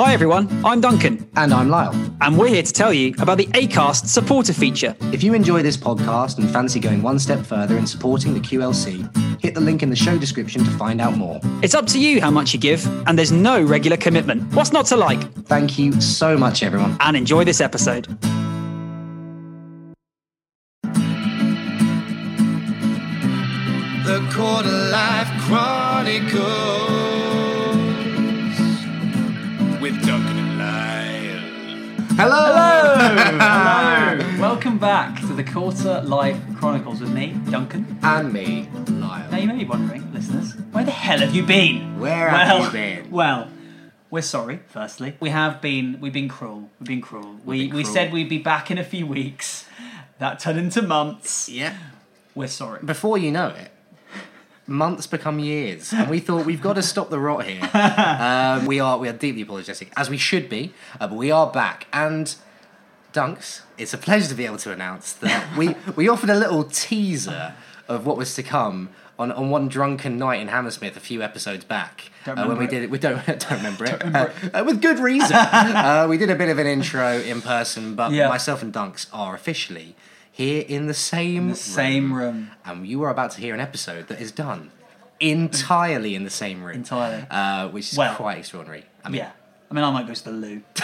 Hi everyone, I'm Duncan, And I'm Lyle. and we're here to tell you about the ACAST supporter feature. If you enjoy this podcast and fancy going one step further in supporting the QLC, hit the link in the show description to find out more. It's up to you how much you give, and there's no regular commitment. What's not to like? Thank you so much, everyone. And enjoy this episode. The Quarter Life Chronicles Hello! Hello! Welcome back to the Quarter Life Chronicles with me, Duncan. and me, Lyle. Now you may be wondering, listeners, where the hell have you been? Where have well, you been? Well, we're sorry. Firstly, we have been. We've been cruel. We've been cruel. we been we cruel. said we'd be back in a few weeks. That turned into months. Yeah. We're sorry. Before you know it, months become years, and we thought we've got to stop the rot here. um, we are we are deeply apologetic, as we should be, uh, but we are back. And Dunks, it's a pleasure to be able to announce that we we offered a little teaser of what was to come. On, on one drunken night in Hammersmith a few episodes back, Don't uh, when we remember did it, we don't don't remember it, Uh, uh, with good reason. uh, we did a bit of an intro in person, but Yeah. myself and Dunks are officially here in the same The same room. and you are about to hear an episode that is done entirely in the same room. Entirely. Uh, which is Well, quite extraordinary. I mean, Yeah. I mean, I might go to the loo.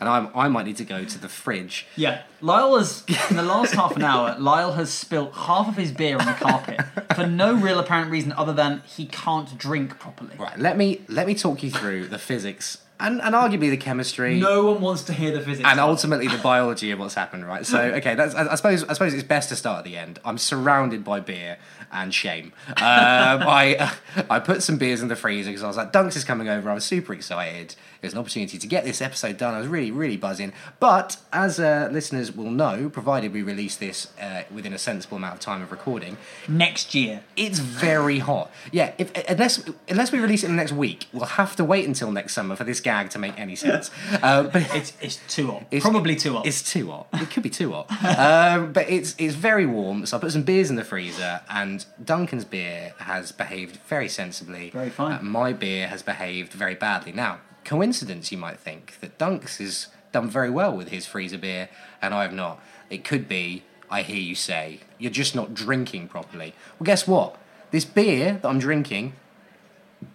and I, I might need to go to the fridge. Yeah, Lyle has in the last half an hour. Lyle has spilt half of his beer on the carpet for no real apparent reason other than he can't drink properly. Right, let me let me talk you through the physics and, and arguably the chemistry. No one wants to hear the physics. And ultimately the biology of what's happened, right? So, okay, that's, I, I suppose I suppose it's best to start at the end. I'm surrounded by beer and shame. Um, I I put some beers in the freezer because I was like, Dunks is coming over. I was super excited. Was an opportunity to get this episode done. I was really really buzzing. But as uh, listeners will know, provided we release this uh, within a sensible amount of time of recording, next year. it's very hot. Yeah, if unless unless we release it in the next week, we'll have to wait until next summer for this gag to make any sense. Uh, but It's it's too hot. it's- Probably too hot. It's too hot. It could be too hot. um, but it's it's very warm. So I put some beers in the freezer, and Duncan's beer has behaved very sensibly. Very fine. Uh, my beer has behaved very badly. Now, coincidence, you might think that Dunks has done very well with his freezer beer, and I have not. It could be. I hear you say you're just not drinking properly. Well, guess what? This beer that I'm drinking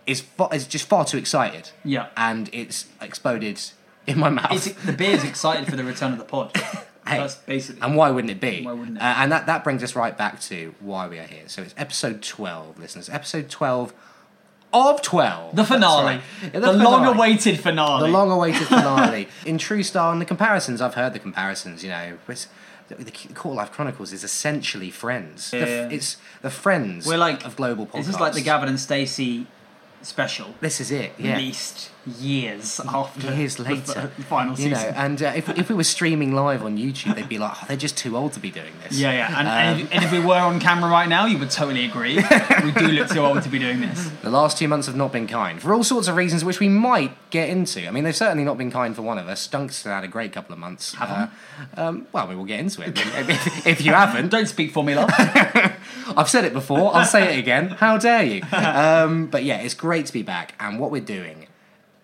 is far, is just far too excited. Yeah. and it's exploded in my mouth. It's, the beer's excited for the return of the pod. Hey, That's basically. And why wouldn't it be? Why wouldn't it? Uh, and that, that brings us right back to why we are here. So it's episode 12, listeners. Episode 12 of 12. the finale. right. Yeah, the long-awaited finale. The long awaited finale. In true style, and the comparisons, I've heard the comparisons, you know. It's, the, the Quarter Life Chronicles is essentially Friends. The f- it's the Friends We're like of global podcasts. This is like the Gavin and Stacey special. This is it, yeah. Released years after years the later, final you know, and uh, if, if we were streaming live on YouTube, they'd be like, oh, they're just too old to be doing this. Yeah, yeah. And, Um, and, if, and if we were on camera right now, you would totally agree. we do look too old to be doing this. The last two months have not been kind for all sorts of reasons, which we might get into. I mean, they've certainly not been kind for one of us. Dunks had a great couple of months. Uh, um, well, we will get into it if, if you haven't. Don't speak for me, love. I've said it before. I'll say it again. How dare you? Um, but yeah, it's great to be back. And what we're doing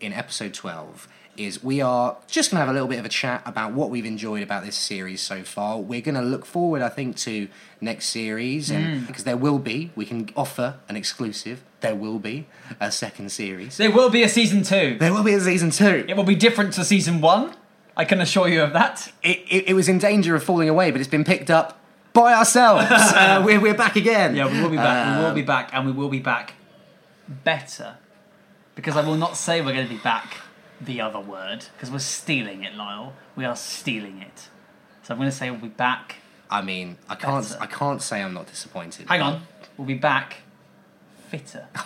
in episode 12 is we are just going to have a little bit of a chat about what we've enjoyed about this series so far. We're going to look forward, I think, to next series, and because there will be, we can offer an exclusive. There will be a second series. there will be a season two. There will be a season two. It will be different to season one. I can assure you of that. It, it, it was in danger of falling away, but it's been picked up by ourselves. uh, we're, we're back again. Yeah, we will be back. we will Um, be back, and we will be back better. Because I will not say we're going to be back the other word, because we're stealing it, Lyle. We are stealing it. So I'm going to say we'll be back. I mean, I can't. Better. I can't say I'm not disappointed. Hang on. We'll be back fitter.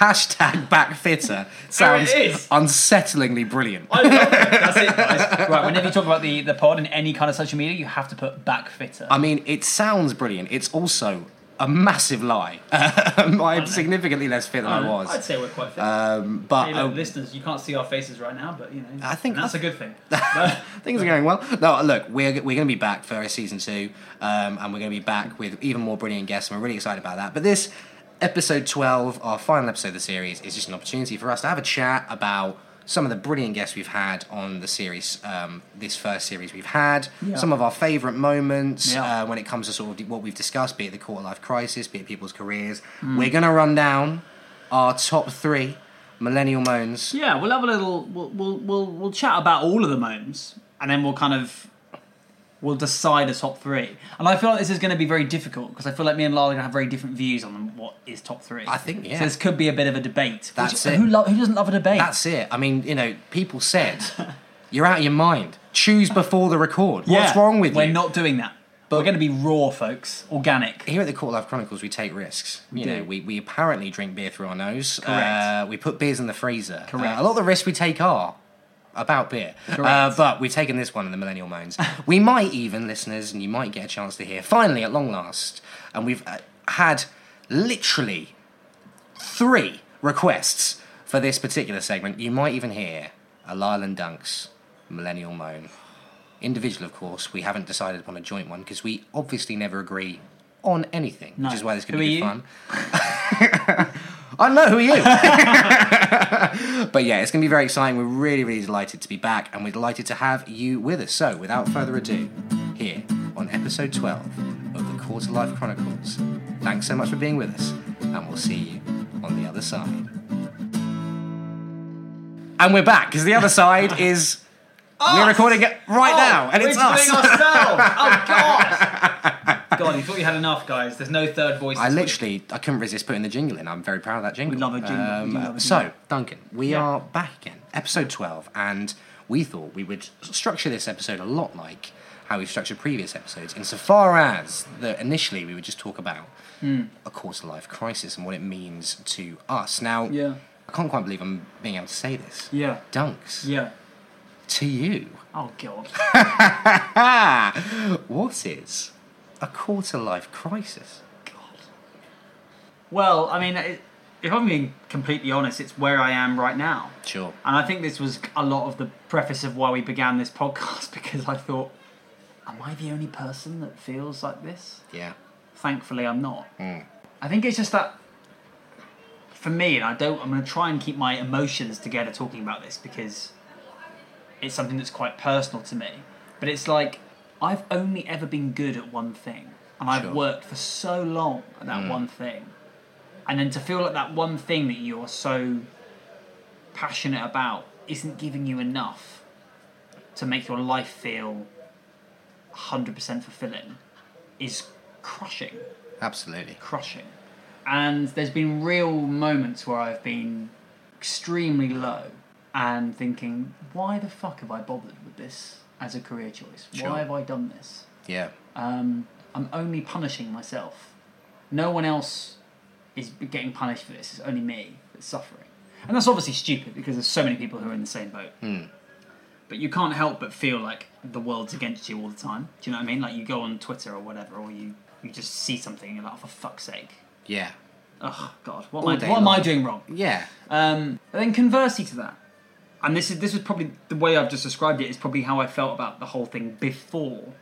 Hashtag back fitter sounds unsettlingly brilliant. I love it. That's it, guys. Right, whenever you talk about the, the pod in any kind of social media, you have to put back fitter. I mean, it sounds brilliant. It's also a massive lie. I'm significantly less fit than I was. I'd say we're quite fit. Um, but Hey, look, uh, listeners, you can't see our faces right now, but you know, I think- that's a good thing. things are going well. No, look, we're, we're going to be back for season two, um, and we're going to be back with even more brilliant guests, and we're really excited about that. But this episode 12, our final episode of the series, is just an opportunity for us to have a chat about some of the brilliant guests we've had on the series, um, this first series we've had, Yeah. some of our favourite moments Yeah. uh, when it comes to sort of what we've discussed, be it the quarter life crisis, be it people's careers. Hmm. We're going to run down our top three millennial moans. Yeah, we'll have a little. We'll we'll we'll, we'll chat about all of the moans, and then we'll kind of we'll decide a top three. And I feel like this is going to be very difficult because I feel like me and Lala are going to have very different views on what is top three. I think, yeah. So this could be a bit of a debate. That's Which- it. Who lo- who doesn't love a debate? That's it. I mean, you know, people said, you're out of your mind. Choose before the record. What's Yeah, wrong with you? We're not doing that. But we're going to be raw, folks. Organic. Here at the Quarter Life Chronicles, we take risks. You do. know, we, we apparently drink beer through our nose. Correct. Uh, we put beers in the freezer. Uh, Correct. a lot of the risks we take are about beer. Uh, but we've taken this one in the Millennial Moans. we might even, listeners, and you might get a chance to hear, finally, at long last, and we've uh, had literally three requests for this particular segment. You might even hear a Lyle and Dunks Millennial Moan. Individual, of course, we haven't decided upon a joint one because we obviously never agree on anything, No. which is why this could be fun. I know who are you. but yeah, it's going to be very exciting. We're really, really delighted to be back, and we're delighted to have you with us. So, without further ado, here on episode 12 of the Quarter Life Chronicles. Thanks so much for being with us, and we'll see you on the other side. And we're back because the other side is we're recording it right oh, now, and it's we're us. ourselves. oh God! God, you thought you had enough, guys. There's no third voice. I this week. literally, I couldn't resist putting the jingle in. I'm very proud of that jingle. We love a jingle. Um, Do love a so, jingle. Duncan, we Yeah. are back again, episode 12, and we thought we would structure this episode a lot like how we've structured previous episodes, insofar as that initially we would just talk about hmm. a quarter life crisis and what it means to us. Now, Yeah. I can't quite believe I'm being able to say this. Yeah. Dunks, Yeah. to you, Oh God. what is a quarter life crisis? God. Well, I mean, it, if I'm being completely honest, it's where I am right now. Sure. And I think this was a lot of the preface of why we began this podcast because I thought, am I the only person that feels like this? Yeah. Thankfully, I'm not. Mm. I think it's just that for me, and I don't. I'm going to try and keep my emotions together talking about this because it's something that's quite personal to me. But it's like I've only ever been good at one thing, and I've Sure. worked for so long at that mm. one thing, and then to feel like that one thing that you're so passionate about isn't giving you enough to make your life feel 100% fulfilling is crushing Absolutely. crushing. And there's been real moments where I've been extremely low and thinking, why the fuck have I bothered with this as a career choice? Sure. Why have I done this? Yeah. Um, I'm only punishing myself. No one else is getting punished for this. It's only me that's suffering. And that's obviously stupid because there's so many people who are in the same boat. But you can't help but feel like the world's against you all the time. Do you know what I mean? Like you go on Twitter or whatever, or you, you just see something and you're like, oh, for fuck's sake. Yeah. Oh God, what, All am I, what am I doing wrong? Yeah. Um, but then conversely to that, and this is this was probably the way I've just described it is probably how I felt about the whole thing before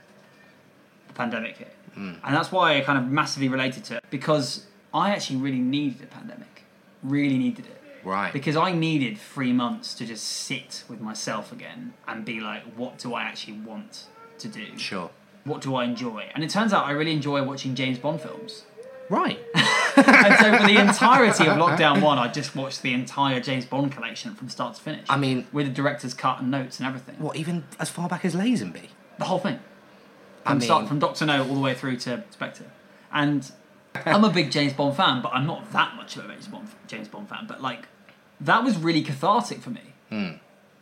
the pandemic hit, Hmm. and that's why I kind of massively related to it because I actually really needed a pandemic, really needed it. Right. Because I needed three months to just sit with myself again and be like, what do I actually want to do? Sure. What do I enjoy? And it turns out I really enjoy watching James Bond films. Right. And so for the entirety of Lockdown One, I just watched the entire James Bond collection from start to finish. I mean- with the director's cut and notes and everything, What, even as far back as Lazenby? the whole thing, I from start from Doctor No all the way through to Spectre. And I'm a big James Bond fan, but I'm not that much of a James Bond James Bond fan. But like, that was really cathartic for me, Hmm.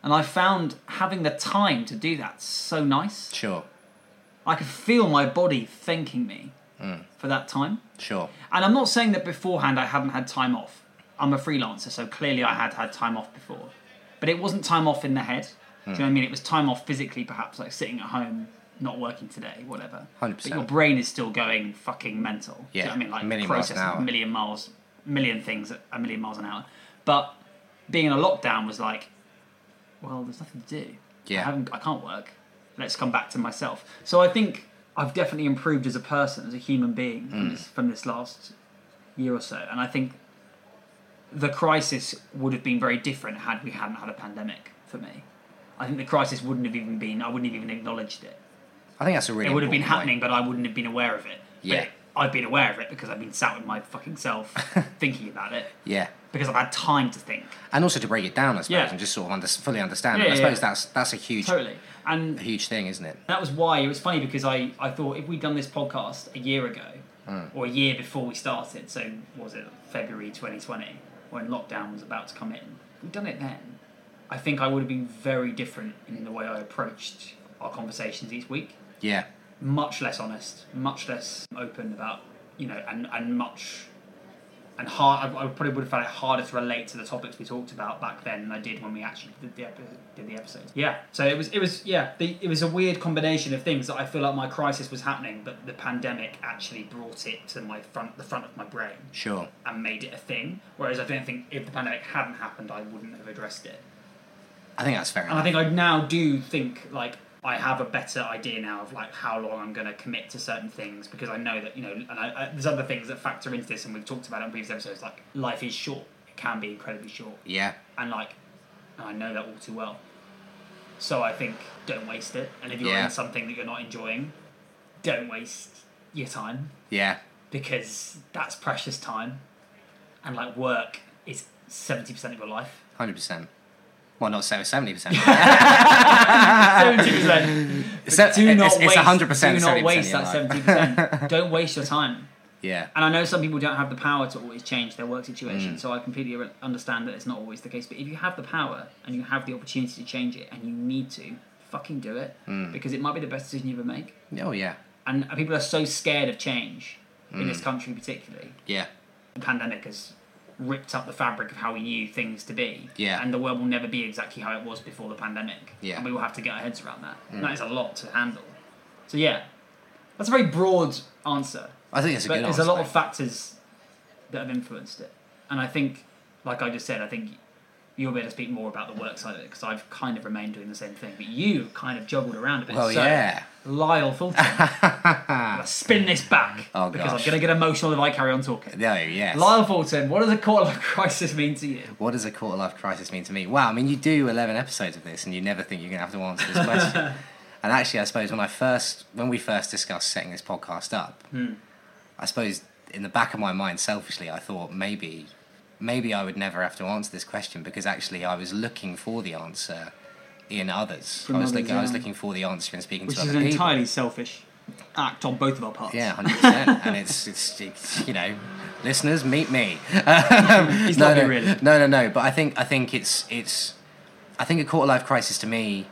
and I found having the time to do that so nice. Sure. I could feel my body thanking me Hmm. for that time. Sure. And I'm not saying that beforehand I hadn't had time off. I'm a freelancer, so clearly I had had time off before. But it wasn't time off in the head. Do you know what I mean? It was time off physically, perhaps, like sitting at home, not working today, whatever. 100%. But your brain is still going fucking mental. Do you Yeah, know what I mean? Like a million processing a million miles, million things at a million miles an hour. But being in a lockdown was like, well, there's nothing to do. Yeah. I, haven't, I can't work. Let's come back to myself. So I think I've definitely improved as a person, as a human being Hmm. from, this, from this last year or so, and I think the crisis would have been very different had we hadn't had a pandemic. For me, I think the crisis wouldn't have even been. I wouldn't have even acknowledged it. I think that's a really. it would have been happening, point. but I wouldn't have been aware of it. But Yeah. I've been aware of it because I've been sat with my fucking self thinking about it Yeah, because I've had time to think. and also to break it down, I suppose, Yeah. and just sort of under, fully understand. Yeah, it. I suppose that's that's a huge Totally. And a huge thing, isn't it? that was why it was funny because I, I thought if we'd done this podcast a year ago hmm. or a year before we started, so was it February 2020 when lockdown was about to come in, if we'd done it then, I think I would have been very different in the way I approached our conversations each week. Yeah, Much less honest, much less open about you know, and and much and hard. I, I probably would have found it harder to relate to the topics we talked about back then than I did when we actually did the epi- did the episodes. Yeah, so it was it was yeah, the, it was a weird combination of things that I feel like my crisis was happening, but the pandemic actually brought it to my front the front of my brain sure. and made it a thing. Whereas I don't think if the pandemic hadn't happened, I wouldn't have addressed it. I think that's fair And enough. I think I now do think like I have a better idea now of like how long I'm going to commit to certain things because I know that you know, and I, I, there's other things that factor into this, and we've talked about it on previous episodes. Like life is short; it can be incredibly short, yeah, and like, and I know that all too well. So I think don't waste it, and if you're Yeah. in something that you're not enjoying, don't waste your time yeah, because that's precious time, and like work is seventy percent of your life. hundred percent. Well, not so seventy percent. Seventy percent. Do not it's, waste. hundred percent. Do not waste that seventy percent. Don't waste your time. Yeah, And I know some people don't have the power to always change their work situation, Mm. so I completely understand that it's not always the case. But if you have the power and you have the opportunity to change it, and you need to, fucking do it Mm. because it might be the best decision you ever make. oh yeah, And people are so scared of change in Mm. this country, particularly. yeah, The pandemic has ripped up the fabric of how we knew things to be. Yeah. And the world will never be exactly how it was before the pandemic. Yeah. And we will have to get our heads around that. Mm. And that is a lot to handle. So yeah, that's a very broad answer. I think it's a but good there's answer. a lot of factors that have influenced it. And I think, like I just said, I think you'll be able to speak more about the work side of it because I've kind of remained doing the same thing. But you kind of juggled around a bit. Well, so, yeah. Lyle Fulton. Spin this back Oh, because I'm going to get emotional if I carry on talking. No, yes. Lyle Fulton, what does a quarter life crisis mean to you? What does a quarter life crisis mean to me? Wow, I mean, you do 11 episodes of this and you never think you're going to have to answer this question. and actually, I suppose when I first, when we first discussed setting this podcast up, Hmm. I suppose in the back of my mind, selfishly, I thought maybe, maybe I would never have to answer this question because actually I was looking for the answer in others. From I was, others, looking, I was looking for the answer in speaking Which to is other an entirely selfish act on both of our parts. Yeah, hundred percent. And it's, it's it's you know, listeners meet me. He's no, not no, really. No, no, no. But I think I think it's it's I think a quarter life crisis to me.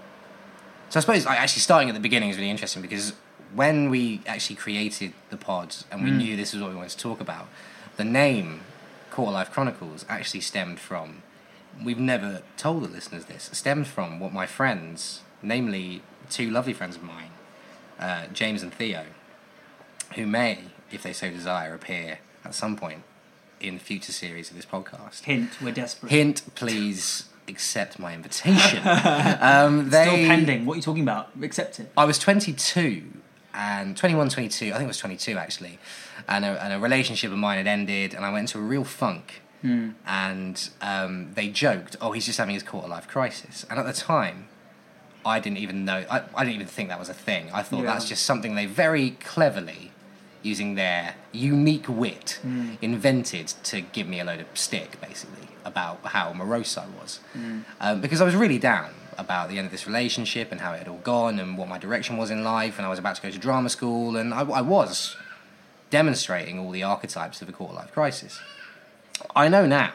So I suppose like, actually starting at the beginning is really interesting because when we actually created the pod and we Mm. knew this was what we wanted to talk about, the name Quarter Life Chronicles actually stemmed from. We've never told the listeners this. Stemmed from what my friends, namely two lovely friends of mine, uh, James and Theo, who may, if they so desire, appear at some point in future series of this podcast. Hint, we're desperate. Hint, please accept my invitation. um, they, Still pending. What are you talking about? Accept it. I was 22 and 21, 22, I think it was 22 actually, and a, and a relationship of mine had ended, and I went into a real funk. And um, they joked, "Oh, he's just having his quarter life crisis." And at the time, I didn't even know. I, I didn't even think that was a thing. I thought Yeah. that's just something they very cleverly, using their unique wit, invented to give me a load of stick, basically, about how morose I was. Um, because I was really down about the end of this relationship and how it had all gone and what my direction was in life, and I was about to go to drama school, and I, I was demonstrating all the archetypes of a quarter life crisis. I know now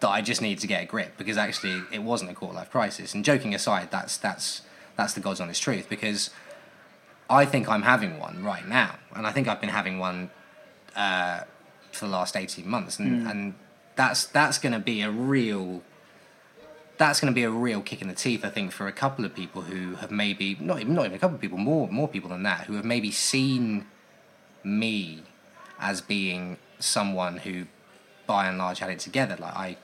that I just need to get a grip because actually it wasn't a quarter life crisis. And joking aside, that's that's that's the God's honest truth because I think I'm having one right now, and I think I've been having one uh, for the last eighteen months, and and that's that's going to be a real that's going to be a real kick in the teeth, I think, for a couple of people who have maybe not even not even a couple of people, more more people than that, who have maybe seen me as being someone who, by and large, had it together. Like I,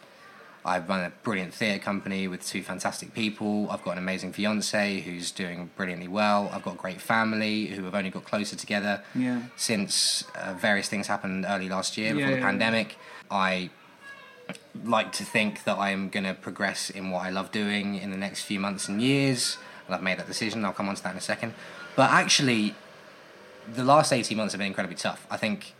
I run a brilliant theatre company with two fantastic people. I've got an amazing fiance who's doing brilliantly well. I've got a great family who have only got closer together Yeah. since uh, various things happened early last year Yeah, before the yeah, yeah. pandemic. I like to think that I am going to progress in what I love doing in the next few months and years, and I've made that decision. I'll come on to that in a second. But actually, the last 18 months have been incredibly tough. I think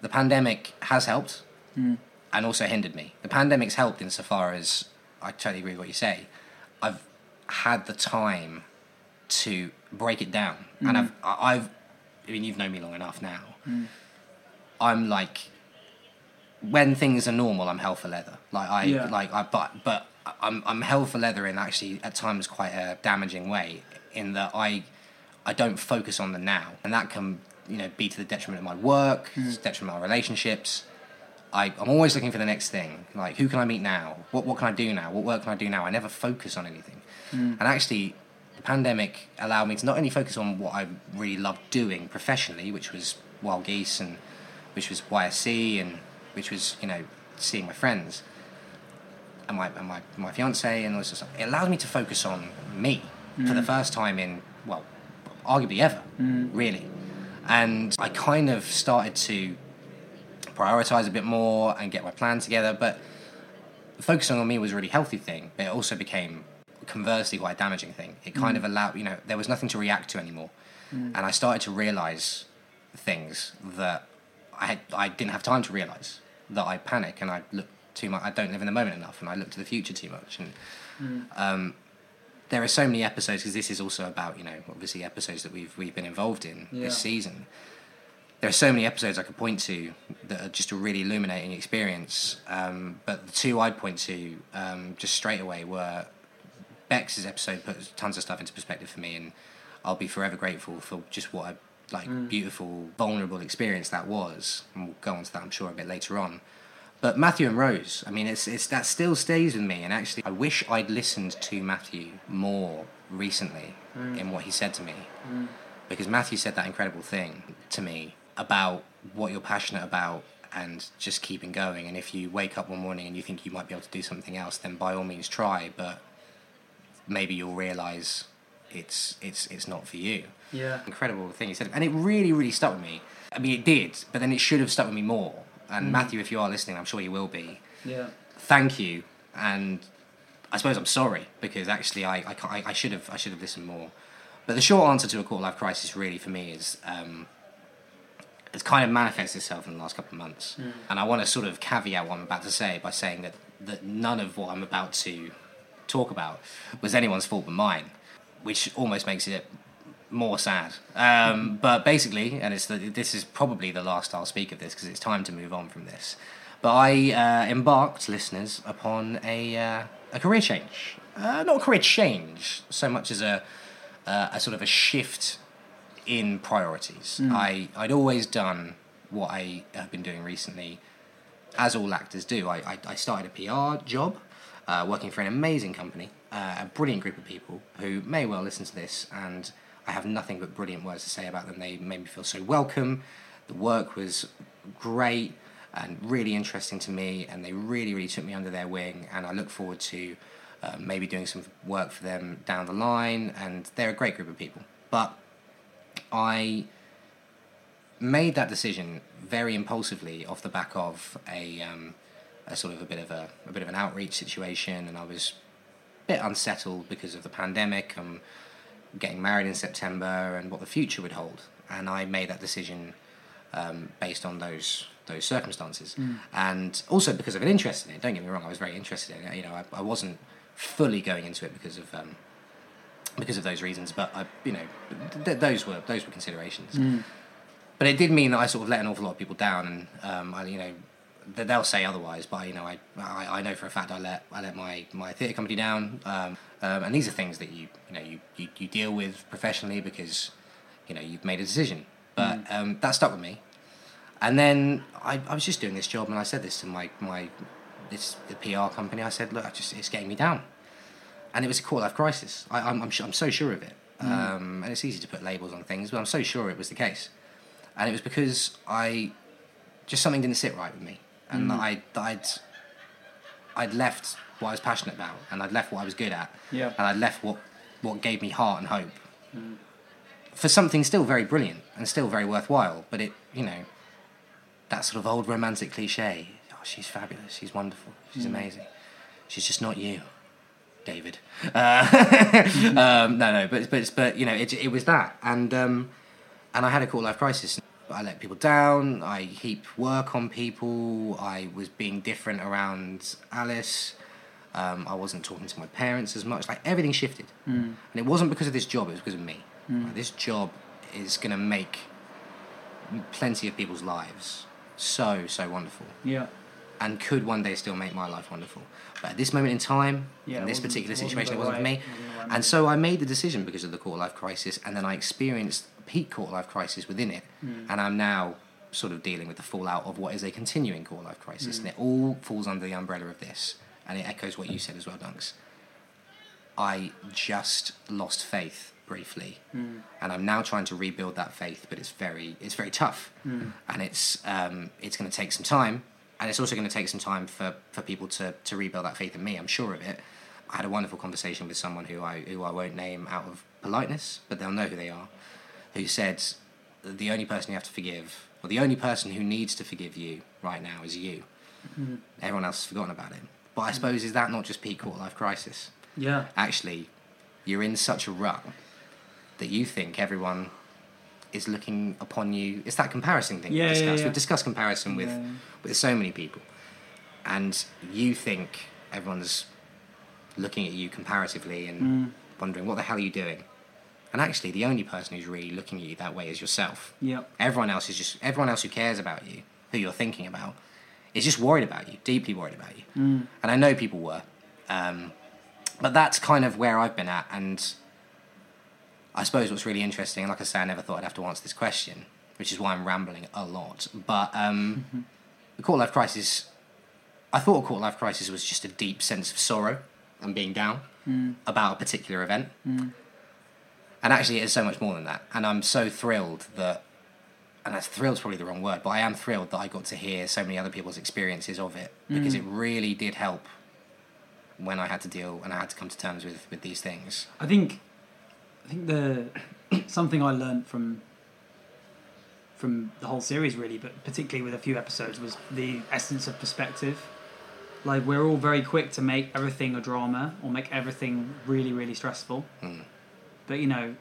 the pandemic has helped hmm. and also hindered me. The pandemic's helped insofar as I totally agree with what you say. I've had the time to break it down, and hmm. I've I- I've I mean you've known me long enough now. Hmm. I'm like when things are normal, I'm hell for leather. Like I Yeah. like I but but I'm I'm hell for leather in actually at times quite a damaging way in that I I don't focus on the now, and that can you know be to the detriment of my work, hmm. it's detriment of my relationships. I, I'm always looking for the next thing. Like, who can I meet now? What, what can I do now? What work can I do now? I never focus on anything. Hmm. And actually, the pandemic allowed me to not only focus on what I really loved doing professionally, which was Wild Geese and which was YSC and which was, you know, seeing my friends and my, and my, my fiance and all this stuff. It allowed me to focus on me for the hmm. first time in, well, arguably ever, really. And I kind of started to prioritize a bit more and get my plan together. But focusing on me was a really healthy thing, but it also became conversely quite a damaging thing. It kind mm. of allowed, you know, there was nothing to react to anymore. Mm. And I started to realize things that I had, I didn't have time to realize. That I panic and I look too much. I don't live in the moment enough, and I look to the future too much. And mm. um, there are so many episodes because this is also about you know obviously episodes that we've we've been involved in Yeah. this season there are so many episodes I could point to that are just a really illuminating experience. Um, but the two I'd point to um, just straight away were Bex's episode put tons of stuff into perspective for me, and I'll be forever grateful for just what a like beautiful, vulnerable experience that was. And we'll go on to that, I'm sure, a bit later on. But Matthew and Rose, I mean, it's, it's that still stays with me. And actually, I wish I'd listened to Matthew more recently mm. in what he said to me mm. because Matthew said that incredible thing to me about what you're passionate about and just keeping going. And if you wake up one morning and you think you might be able to do something else, then by all means try. But maybe you'll realize it's it's it's not for you. Yeah. Incredible thing he said, and it really really stuck with me. I mean, it did, but then it should have stuck with me more. And Matthew, if you are listening, I'm sure you will be. Yeah. thank you. And I suppose I'm sorry because actually I, I, I, I should have I should have listened more. But the short answer to a quarter life crisis really for me is um, it's kind of manifests itself in the last couple of months, and I want to sort of caveat what I'm about to say by saying that that none of what I'm about to talk about was anyone's fault but mine, which almost makes it more sad. Um, but basically, and it's the, this is probably the last I'll speak of this because it's time to move on from this. But I uh, embarked, listeners, upon a uh, a career change. Uh, not a career change so much as a uh, a sort of a shift in priorities. I I'd always done what I have been doing recently, as all actors do. I I, I started a PR job, uh, working for an amazing company, uh, a brilliant group of people who may well listen to this, and I have nothing but brilliant words to say about them. They made me feel so welcome. The work was great and really interesting to me, and they really really took me under their wing, and I look forward to. Uh, maybe doing some work for them down the line, and they're a great group of people. But I made that decision very impulsively off the back of a, um, a sort of a bit of a, a bit of an outreach situation, and I was a bit unsettled because of the pandemic. I'm getting married in September, and what the future would hold. And I made that decision um, based on those those circumstances, and also because of an interest in it. Don't get me wrong, I was very interested in it. You know, I, I wasn't fully going into it because of um, because of those reasons, but I, you know, th- those were those were considerations. But it did mean that I sort of let an awful lot of people down, and um, I, you know, they'll say otherwise, but you know, I, I, I know for a fact I let I let my, my theatre company down, um, um, and these are things that you you know you, you, you deal with professionally because you know you've made a decision. But um, that stuck with me, and then I, I was just doing this job, and I said this to my my this the PR company. I said, look, I just it's getting me down and it was a core life crisis. I, I'm, I'm, su- I'm so sure of it. Um, and it's easy to put labels on things, but I'm so sure it was the case. And it was because I just something didn't sit right with me, and that I I'd I'd left what I was passionate about, and I'd left what I was good at, Yeah. and I'd left what what gave me heart and hope for something still very brilliant and still very worthwhile. But it, you know, that sort of old romantic cliche. Oh, she's fabulous. She's wonderful. She's amazing. She's just not you, David. Uh, um, no, no, but but but you know, it it was that, and um, and I had a quarter life crisis. I let people down. I heap work on people. I was being different around Alice. Um, I wasn't talking to my parents as much. Like everything shifted, and it wasn't because of this job. It was because of me. Like, this job is going to make plenty of people's lives so so wonderful Yeah. and could one day still make my life wonderful. But at this moment in time, Yeah, in this particular situation, it wasn't for me. wasn't And so I made the decision because of the quarter life crisis, and then I experienced peak quarter life crisis within it, Hmm. and I'm now sort of dealing with the fallout of what is a continuing quarter life crisis, Hmm. and it all falls under the umbrella of this, and it echoes what you said as well, Dunks. I just lost faith briefly, Hmm. and I'm now trying to rebuild that faith. But it's very it's very tough, Hmm. and it's um, it's going to take some time, and it's also going to take some time for, for people to, to rebuild that faith in me. I'm sure of it. I had a wonderful conversation with someone who I who I won't name out of politeness, but they'll know who they are, who said the only person you have to forgive, or the only person who needs to forgive you right now is you. Mm-hmm. Everyone else has forgotten about it. But I mm. suppose is that not just peak quarter life crisis? Yeah. actually you're in such a rut that you think everyone is looking upon you. It's that comparison thing Yeah, we yeah, discussed. yeah. We've discussed comparison with Yeah. with so many people, and you think everyone's looking at you comparatively and Mm. wondering what the hell are you doing. And actually, the only person who's really looking at you that way is yourself. Yeah. Everyone else is just everyone else who cares about you, who you're thinking about, is just worried about you, deeply worried about you. Mm. And I know people were, um, but that's kind of where I've been at. And I suppose what's really interesting, and like I say, I never thought I'd have to answer this question, which is why I'm rambling a lot. But um, the quarter life crisis, I thought a quarter life crisis was just a deep sense of sorrow and being down mm. about a particular event. Mm. And actually, it is so much more than that. And I'm so thrilled that, and that's thrilled probably the wrong word, but I am thrilled that I got to hear so many other people's experiences of it mm. because it really did help when I had to deal and I had to come to terms with, with these things. I think, I think the something I learned from from the whole series really, but particularly with a few episodes, was the essence of perspective. Like we're all very quick to make everything a drama or make everything really, really stressful. Hmm. But you know,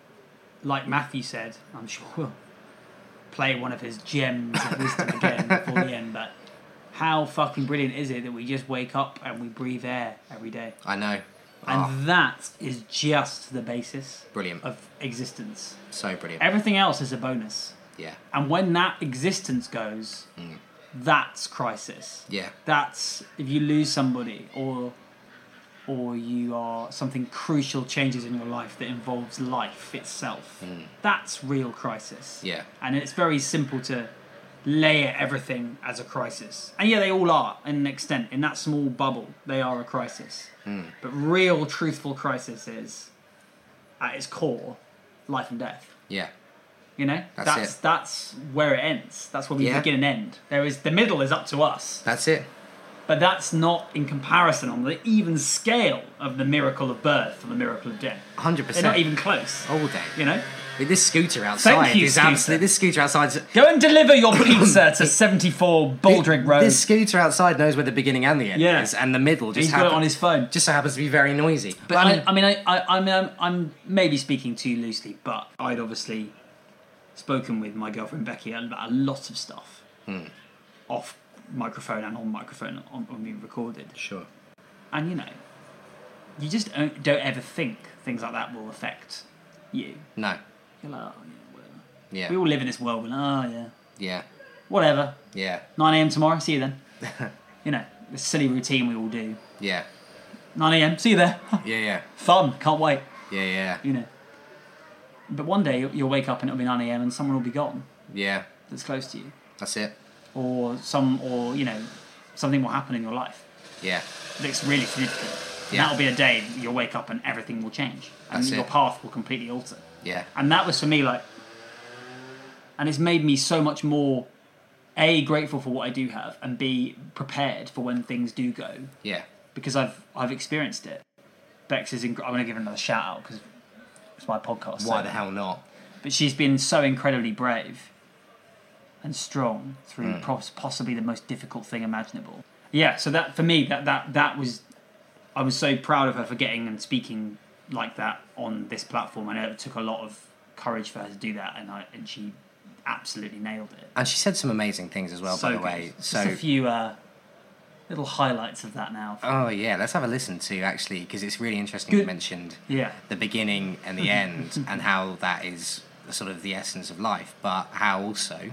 like Matthew said, I'm sure we'll play one of his gems of wisdom again before the end. But how fucking brilliant is it that we just wake up and we breathe air every day? I know. And Ah, that is just the basis brilliant. of existence. So brilliant. Everything else is a bonus. Yeah. And when that existence goes, that's crisis. Yeah. That's if you lose somebody or or you are something crucial changes in your life that involves life itself. That's real crisis. Yeah. And it's very simple to layer everything as a crisis. And yeah, they all are, in an extent. In that small bubble, they are a crisis. Hmm. But real, truthful crisis is, at its core, life and death. Yeah. You know, That's that's it. that's where it ends. That's where we Yeah. begin and end. There is the middle is up to us, That's it. but that's not in comparison on the even scale of the miracle of birth or the miracle of death. 100%. They're not even close. All day. You know, With this scooter outside Thank you, is scooter. absolutely. This scooter outside. go and deliver your pizza to seventy four Baldrick Road. This scooter outside knows where the beginning and the end Yeah. is, and the middle just He's got it happen- on his phone. just so happens to be very noisy. But I, I mean, I, I, I'm, um, I'm maybe speaking too loosely, but I'd obviously spoken with my girlfriend Becky about a lot of stuff off microphone and on microphone on, when we recorded. sure. And you know, you just don't, don't ever think things like that will affect you. No. You're like, oh, yeah, whatever. Yeah. We all live in this world, and oh, yeah, Yeah. whatever. Yeah. 9 a.m. tomorrow, see you then. you know, this silly routine we all do. Yeah. 9 a.m., see you there. Yeah. Yeah. Fun, can't wait. Yeah. Yeah. you know. But one day you'll- you'll wake up and it'll be 9 a.m. and someone will be gone Yeah. that's close to you, That's it. or some, or you know, something will happen in your life Yeah. that's really significant. And Yeah. that'll be a day you'll wake up and everything will change, and That's your it. path will completely alter. Yeah. And that was for me like, and it's made me so much more, a grateful for what I do have, and b prepared for when things do go. Yeah. because I've I've experienced it. Bex is. Inc- I'm going to give her another shout out because it's my podcast. Why so- the hell not? But she's been so incredibly brave and strong through Hmm. pos- possibly the most difficult thing imaginable. Yeah. So that for me, that that that was. I was so proud of her for getting and speaking like that on this platform. I know it took a lot of courage for her to do that, and I and she absolutely nailed it. And she said some amazing things as well, so by the good. way. Just So a few uh, little highlights of that now. Oh yeah, let's have a listen to actually because it's really interesting. You mentioned Yeah. the beginning and the end, and how that is sort of the essence of life, but how also,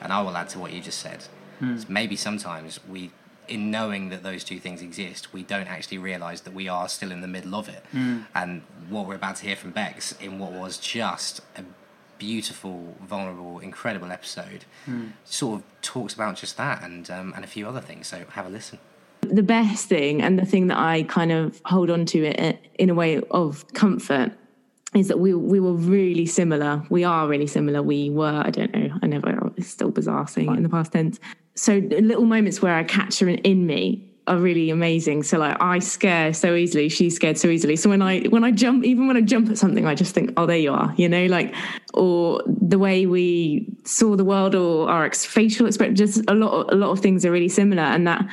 and I will add to what you just said, is maybe sometimes we, in knowing that those two things exist, we don't actually realise that we are still in the middle of it. Hmm. And what we're about to hear from Bex in what was just a beautiful, vulnerable, incredible episode, hmm. sort of talks about just that and um, and a few other things. So have a listen. the best thing and the thing that I kind of hold on to it eh, in a way of comfort is that we we were really similar. We are really similar. We were. I don't know. I never. It's still bizarre saying it in the past tense. So little moments where I catch her in, me are really amazing. So like I scare so easily. She's scared so easily. So when I when I jump, even when I jump at something, I just think, oh, there you are. You know, like or the way we saw the world or our ex- facial expression. Just a lot. Of, a lot of things are really similar, and that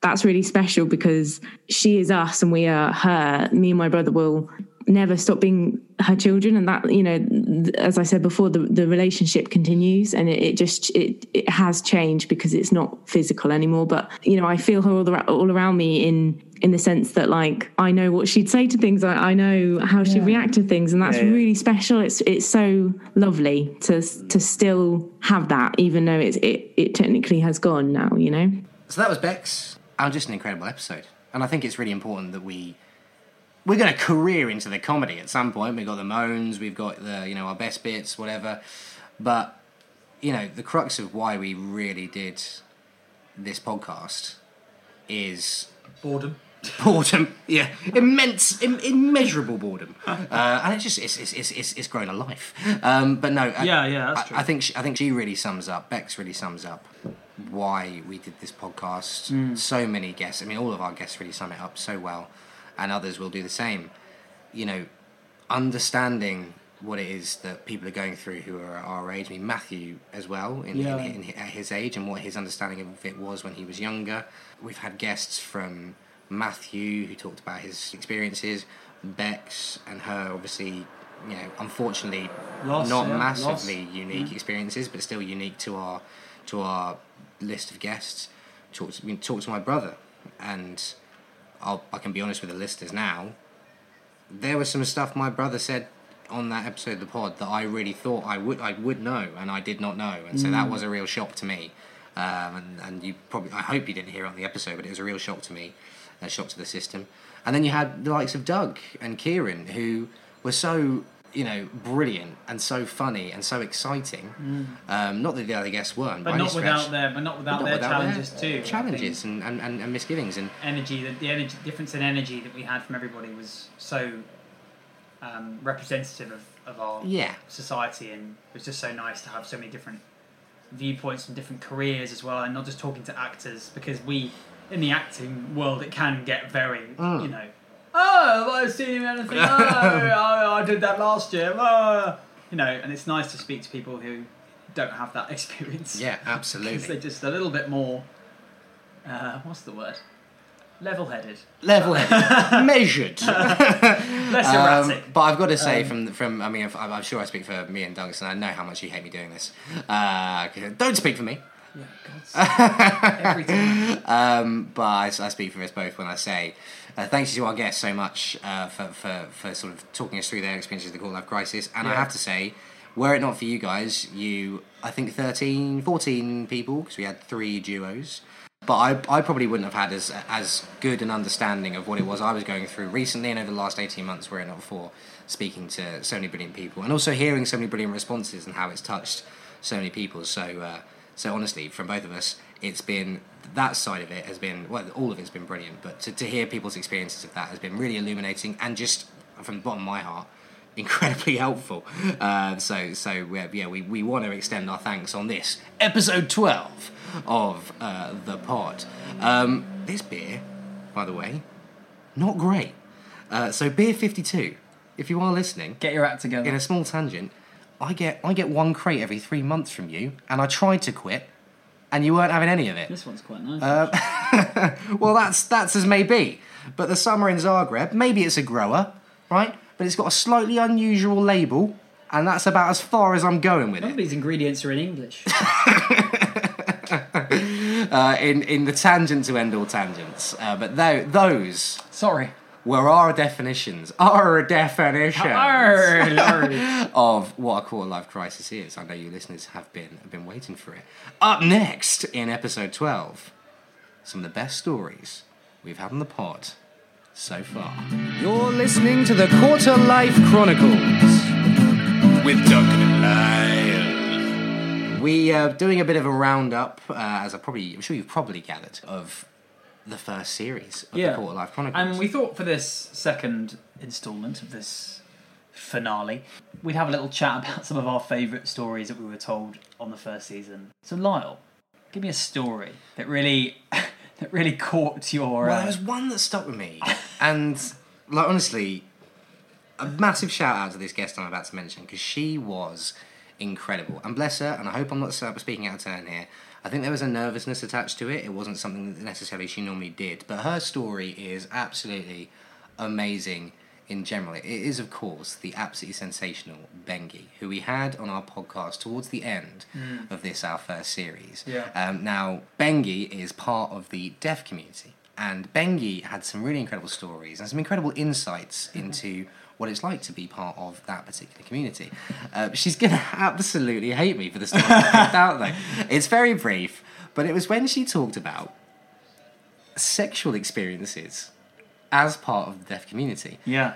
that's really special because she is us and we are her. Me and my brother will never stop being her children, and that you know, as I said before, the, the relationship continues, and it, it just it it has changed because it's not physical anymore. But you know, I feel her all, ar- all around me in in the sense that like I know what she'd say to things, I, I know how she'd react to things, and that's really special. It's it's so lovely to to still have that, even though it's it it technically has gone now. You know. So that was Bex. And just an incredible episode. And I think it's really important that we we're going to career into the comedy at some point. We've got the moans, we've got the you know our best bits, whatever. But you know the crux of why we really did this podcast is Boredom. boredom. Yeah, immense, Im- immeasurable boredom, uh, and it's just it's it's it's it's, grown a life. Um, but no, I- Yeah, yeah, that's I, true. I think she, I think she really sums up. Bex really sums up why we did this podcast. Mm. So many guests. I mean, all of our guests really sum it up so well, and others will do the same. You know, understanding what it is that people are going through who are our age. I mean, Matthew as well, in, Yeah. in, in, at his age, and what his understanding of it was when he was younger. We've had guests from Matthew who talked about his experiences, Bex and her, obviously, you know, unfortunately, Loss, not yeah, massively loss. unique mm. experiences, but still unique to our to our list of guests. Talked to, talked to my brother, and I'll, I can be honest with the listeners now. There was some stuff my brother said on that episode of the pod that I really thought I would I would know, and I did not know, and so that was a real shock to me. Um, and, and you probably I hope you didn't hear it on the episode, but it was a real shock to me, a shock to the system. And then you had the likes of Doug and Kieran who were so you know brilliant and so funny and so exciting. Um, not that the other guests weren't, But not stretch, without their, but not without but their without challenges their too. Challenges and, and, and, and misgivings and energy, the, the energy difference in energy that we had from everybody was so um, representative of, of our Yeah. society, and it was just so nice to have so many different viewpoints and different careers as well, and not just talking to actors because we in the acting world it can get very Mm. you know. Oh, have I seen anything? Oh, I, I did that last year. Oh. You know, and it's nice to speak to people who don't have that experience. yeah, because absolutely. they're just a little bit more. Uh, what's the word? Level-headed, Level-headed, measured. less Um, erratic. but I've got to say, from from I mean, I'm, I'm sure I speak for me and Duncan. I know how much you hate me doing this. Uh, don't speak for me. yeah, God's every time. Um, but I, I speak for us both when I say uh, thanks to our guests so much uh, for, for, for sort of talking us through their experiences of the quarter life crisis. And I have to say, were it not for you guys, you, I think 13, 14 people, because we had three duos. But I, I probably wouldn't have had as as good an understanding of what it was I was going through recently and over the last 18 months, were it not for speaking to so many brilliant people and also hearing so many brilliant responses and how it's touched so many people. So, uh, so honestly, from both of us, it's been that side of it has been well, all of it's been brilliant. But to, to hear people's experiences of that has been really illuminating and just from the bottom of my heart, incredibly helpful. Uh, so, so we yeah, we, we want to extend our thanks on this episode twelve of uh, the pod. Um, this beer by the way, not great. Uh, so beer fifty two, if you are listening, Get your act together. in a small tangent, I get I get one crate every three months from you, and I tried to quit, and you weren't having any of it. This one's quite nice. Uh, Well, that's that's as may be. But the summer in Zagreb, maybe it's a grower, right? But it's got a slightly unusual label, and that's about as far as I'm going with of it. these ingredients are in English. Uh, in in the tangent to end all tangents, uh, but tho- those Sorry. Were our definitions, our definitions Arr, Lord. of what a quarter life crisis is. I know you listeners have been have been waiting for it. Up next in episode twelve, some of the best stories we've had on the pod so far. You're listening to the Quarter Life Chronicles. With Duncan and Lyle. We are doing a bit of a roundup, uh, as I probably, I'm sure you've probably gathered, of the first series of Yeah. the Quarter Life Chronicles. And we thought for this second instalment of this finale, we'd have a little chat about some of our favourite stories that we were told on the first season. So Lyle, give me a story that really that really caught your Well, uh, there was one that stuck with me, and like honestly, a massive shout out to this guest I'm about to mention because she was incredible, and bless her. And I hope I'm not speaking out of turn here. I think there was a nervousness attached to it. It wasn't something that necessarily she normally did, but her story is absolutely amazing in general. It is, of course, the absolutely sensational Bengi, who we had on our podcast towards the end of this, our first series. Yeah. Um, now, Bengi is part of the deaf community, and Bengi had some really incredible stories and some incredible insights into what it's like to be part of that particular community. Uh, she's going to absolutely hate me for the story I picked out, though. It's very brief, but it was when she talked about sexual experiences as part of the deaf community. yeah.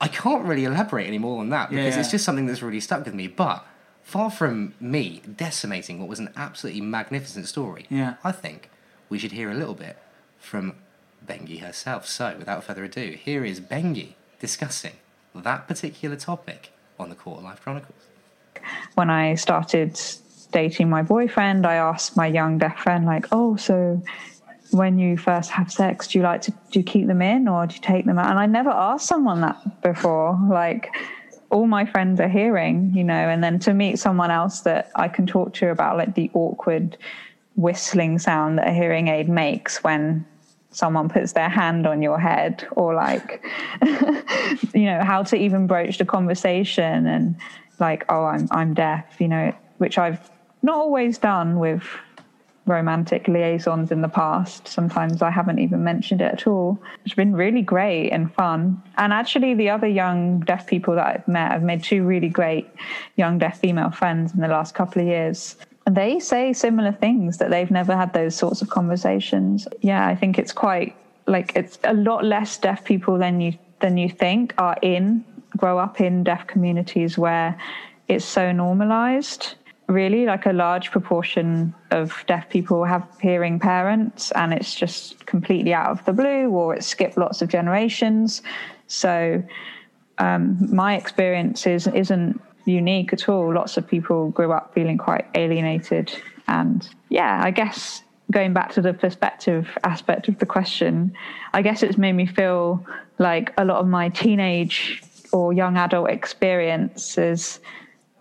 I can't really elaborate any more on that because Yeah, it's just something that's really stuck with me. But far from me decimating what was an absolutely magnificent story, Yeah. I think we should hear a little bit from Bengi herself. So, without further ado, here is Bengi discussing that particular topic on the Quarter Life Chronicles. when I started dating my boyfriend, I asked my young deaf friend, like, oh, so when you first have sex, do you like to do you keep them in or do you take them out? And I never asked someone that before. Like all my friends are hearing, you know, and then to meet someone else that I can talk to about like the awkward whistling sound that a hearing aid makes when someone puts their hand on your head or like you know how to even broach the conversation and like oh i'm i'm deaf you know which i've not always done with romantic liaisons in the past. Sometimes i haven't even mentioned it at all. It's been really great and fun. And actually the other young deaf people that i've met i've made two really great young deaf female friends in the last couple of years they say similar things that they've never had those sorts of conversations. Yeah i think it's quite like it's a lot less deaf people than you than you think are in grow up in deaf communities where it's so normalized. Really like a large proportion of deaf people have hearing parents and it's just completely out of the blue or it's skipped lots of generations. So um, my experience is, isn't unique at all. Lots of people grew up feeling quite alienated. And yeah i guess going back to the perspective aspect of the question i guess it's made me feel like a lot of my teenage or young adult experiences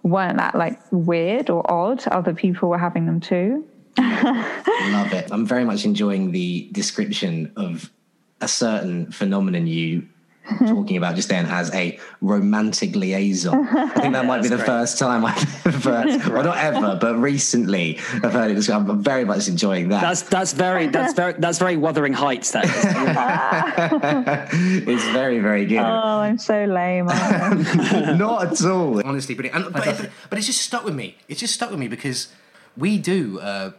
weren't that like weird or odd. Other people were having them too. Love it. I'm very much enjoying the description of a certain phenomenon you talking about just then as a romantic liaison. I think that might be the first time I've ever, well, not ever, but recently I've heard it described. I'm very much enjoying that. That's that's very that's very that's very Wuthering Heights. That is. it's very, very good. oh i'm so lame aren't at all. honestly brilliant. And, but, but, but it's just stuck with me. It's just stuck with me because we do, uh,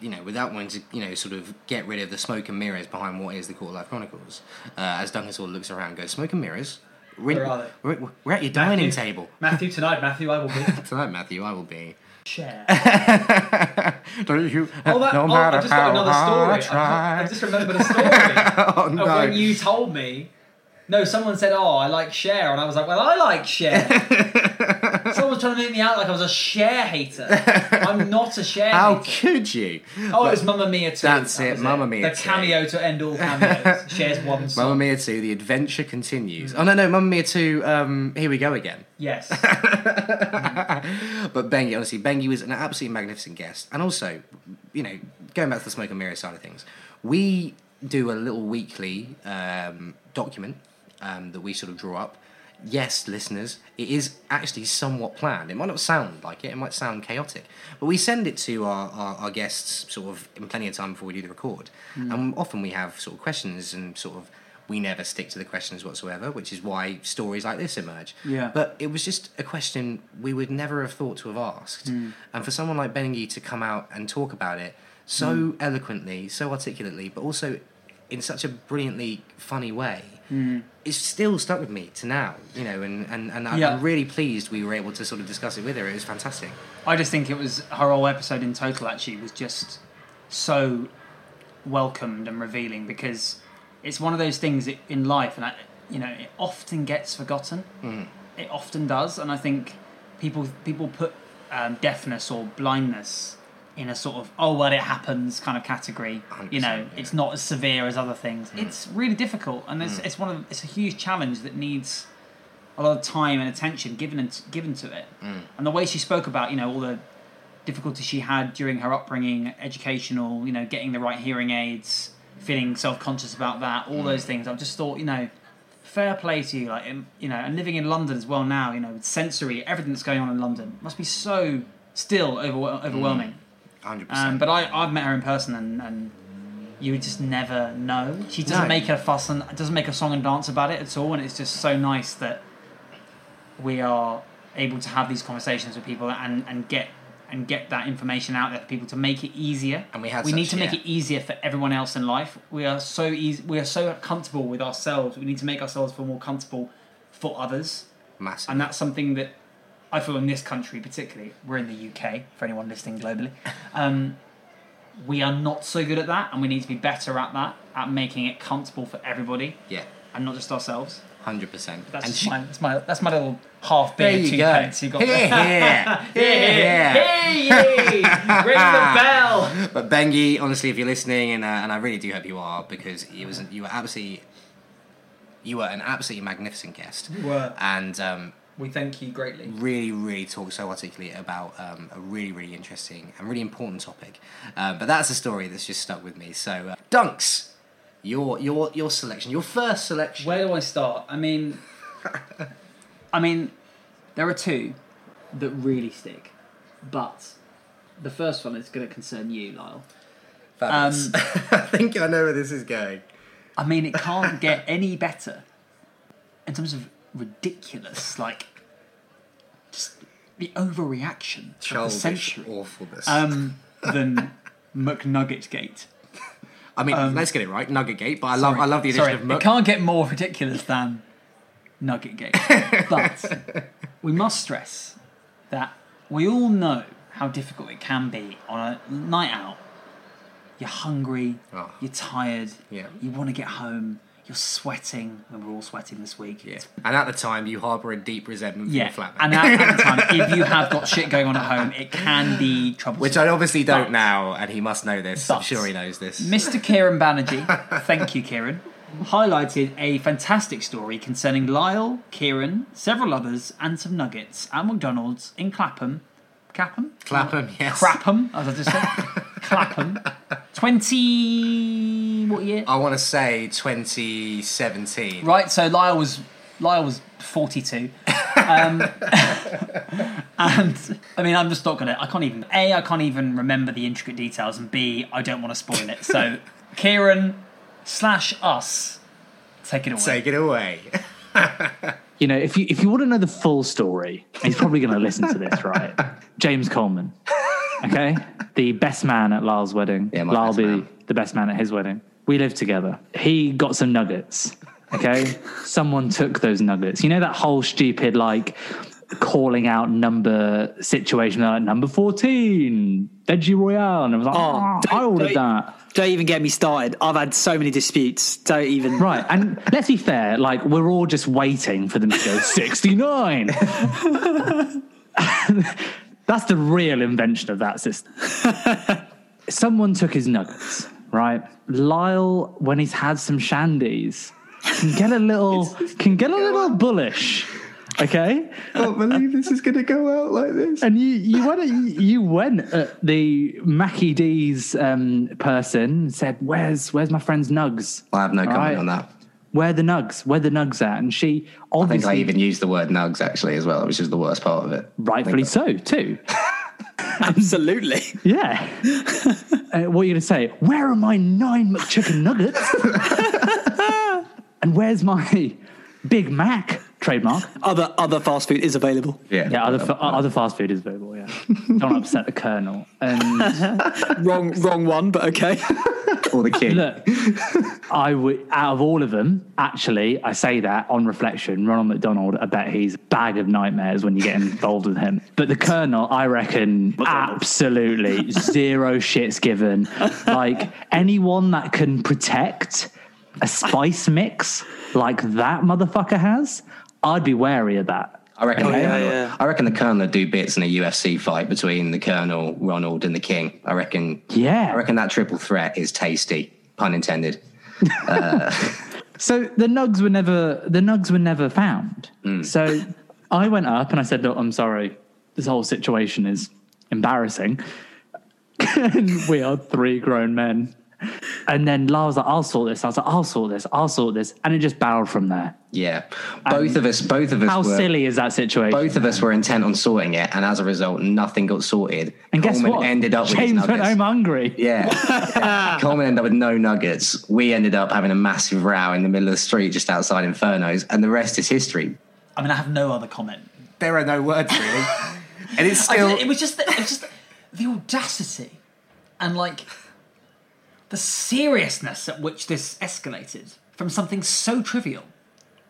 you know, without wanting to, you know, sort of get rid of the smoke and mirrors behind what is the Quarter Life Chronicles. Uh, as Duncan sort of looks around, and goes smoke and mirrors. We're, Where are they? We're, we're at your dining table Matthew tonight, Matthew, I will be. tonight, Matthew. I will be. Cher. Don't you? Oh, that, no oh, matter I just got another story. I I, just remembered a story Oh of no! when you told me. No, someone said, "Oh, I like Cher," and I was like, "Well, I like Cher." Was trying to make me out like I was a Cher hater. I'm not a Cher hater. How hater. could you? Oh, it was Mamma Mia 2. That's That it, Mamma Mia The 2. cameo to end all cameos. Cher's one song. Mamma Mia 2, The Adventure Continues. Oh, no, no, Mamma Mia 2, um, Here We Go Again. Yes. But Bengi, honestly, Bengi was an absolutely magnificent guest. And also, you know, going back to the smoke and mirror side of things, we do a little weekly um, document um, that we sort of draw up. Yes, listeners, it is actually somewhat planned. It might not sound like it, it might sound chaotic, but we send it to our, our, our guests sort of in plenty of time before we do the record. Hmm. And often we have sort of questions and sort of we never stick to the questions whatsoever, which is why stories like this emerge. Yeah. But it was just a question we would never have thought to have asked. Hmm. And for someone like Bengi to come out and talk about it so hmm. eloquently, so articulately, but also in such a brilliantly funny way, it's still stuck with me to now, you know, and, and, and I'm- Yeah. Really pleased we were able to sort of discuss it with her. It was fantastic. I just think it was her whole episode in total actually was just so welcomed and revealing because it's one of those things in life and I, you know it often gets forgotten. It often does, and I think people people put um, deafness or blindness in a sort of oh well it happens kind of category. You know, 100%, yeah. it's not as severe as other things. Hmm. It's really difficult, and it's hmm. it's one of it's a huge challenge that needs a lot of time and attention given and given to it. Hmm. And the way she spoke about, you know, all the difficulties she had during her upbringing, educational, you know, getting the right hearing aids, feeling self-conscious about that, all those things. I've just thought, you know, fair play to you, like, you know, and living in London as well now, you know, with sensory, everything that's going on in London must be so still overwhel- overwhelming. 100%. Um, but I, I've met her in person, and, and you just never know. She doesn't No. make a fuss and doesn't make a song and dance about it at all, and it's just so nice that we are able to have these conversations with people and, and get and get that information out there for people to make it easier. And we had we need such- to make yeah. it easier for everyone else in life. We are so easy. We are so comfortable with ourselves. We need to make ourselves feel more comfortable for others. Massive. And that's something that I feel in this country, particularly, we're in the UK, for anyone listening globally. Um, we are not so good at that, and we need to be better at that, at making it comfortable for everybody, yeah, and not just ourselves. 100%. That's, and she, my, that's my that's my little half beer, two go. pence you got Here, there. here, here. Hey, yay! Ring the bell. But Bengi, honestly, if you're listening, and uh, and I really do hope you are, because it was you were absolutely, you were an absolutely magnificent guest, were. and um, We thank you greatly. really, really talked so articulately about um, a really, really interesting and really important topic. Um, but that's a story that's just stuck with me. So, uh, Dunks, your your your selection, your first selection. Where do I start? I mean, I mean, there are two that really stick, but the first one is going to concern you, Lyle. Um, I think I know where this is going. I mean, it can't get any better in terms of ridiculous, like just the overreaction of the century awfulness. um, than McNugget Gate. I mean, um, let's get it right. Nugget Gate, but I love I love the addition Sorry, of it can't get more ridiculous than Nugget Gate. but we must stress that we all know how difficult it can be on a night out. You're hungry, Oh. you're tired, Yeah. you want to get home, you're sweating, and we're all sweating this week. Yeah. And at the time, you harbour a deep resentment Yeah, for your flatmate. and at, at the time, if you have got shit going on at home, it can be troublesome. Which I obviously don't But- now, and he must know this. I'm sure he knows this. Mr. Kieran Banerjee, thank you, Kieran, highlighted a fantastic story concerning Lyle, Kieran, several others, and some nuggets at McDonald's in Clapham. Clapham? Clapham, yes. Clapham, as I just said. Clapham. 20. What year? I want to say 2017. Right, so Lyle was Lyle was 42. Um, and I mean, I'm just not gonna. I can't even. A, I can't even remember the intricate details, and B, I don't want to spoil it. So, Kieran slash us, take it away. Take it away. you know, if you if you want to know the full story, he's probably going to listen to this, right? James Coleman, okay, the best man at Lyle's wedding. Yeah, my Lyle best be man. the best man at his wedding. We lived together. He got some nuggets. Okay, someone took those nuggets. You know that whole stupid like calling out number situation, like number fourteen, veggie royale, and I was like, Oh, oh, I ordered that. Don't even get me started. I've had so many disputes. Don't even. Right, and let's be fair, like we're all just waiting for them to go 69. That's the real invention of that system. Someone took his nuggets, right? Lyle, when he's had some shandies, can get a little can get a little bullish. Okay? I can't believe this is going to go out like this. And you you went at, you went at the Maccy D's um, person and said, "Where's where's my friend's nugs? I have no comment Right. on that. Where the nugs? Where the nugs at?" And she I think obviously I even used the word nugs actually as well, which is the worst part of it. rightfully so too. Absolutely. Yeah. uh, what are you going to say? Where are my nine McChicken nuggets? and where's my Big Mac trademark? Other other fast food is available. Yeah. Yeah, other, fa- um, other fast food is available. Yeah, don't upset the colonel. And Wrong wrong one, but okay. Or the king. look, I would out of all of them, actually, I say that on reflection. Ronald McDonald, I bet he's a bag of nightmares when you get involved with him. But the colonel, I reckon, absolutely zero shits given. Like anyone that can protect a spice mix like that motherfucker has, I'd be wary of that. I reckon. Oh, the yeah, Colonel, yeah. I reckon the Colonel would do bits in a UFC fight between the Colonel, Ronald, and the King. I reckon. Yeah. I reckon that triple threat is tasty. Pun intended. Uh, so the nugs were never the nugs were never found. Hmm. So I went up and I said, "Look, I'm sorry. This whole situation is embarrassing." we are three grown men. And then Lara was like, "I'll sort this." I was like, "I'll sort this. I'll sort this," and it just barreled from there. Yeah. Both of us. Both of us. How were, silly is that situation? Both of us were intent on sorting it, and as a result, nothing got sorted. and guess Coleman what? Ended up with his James went nuggets. home hungry. Yeah. Coleman ended up with no nuggets. We ended up having a massive row in the middle of the street just outside Inferno's, and the rest is history. I mean, I have no other comment. There are no words really, and it's still. just- it was just the, it was just the, the audacity and like the seriousness at which this escalated from something so trivial.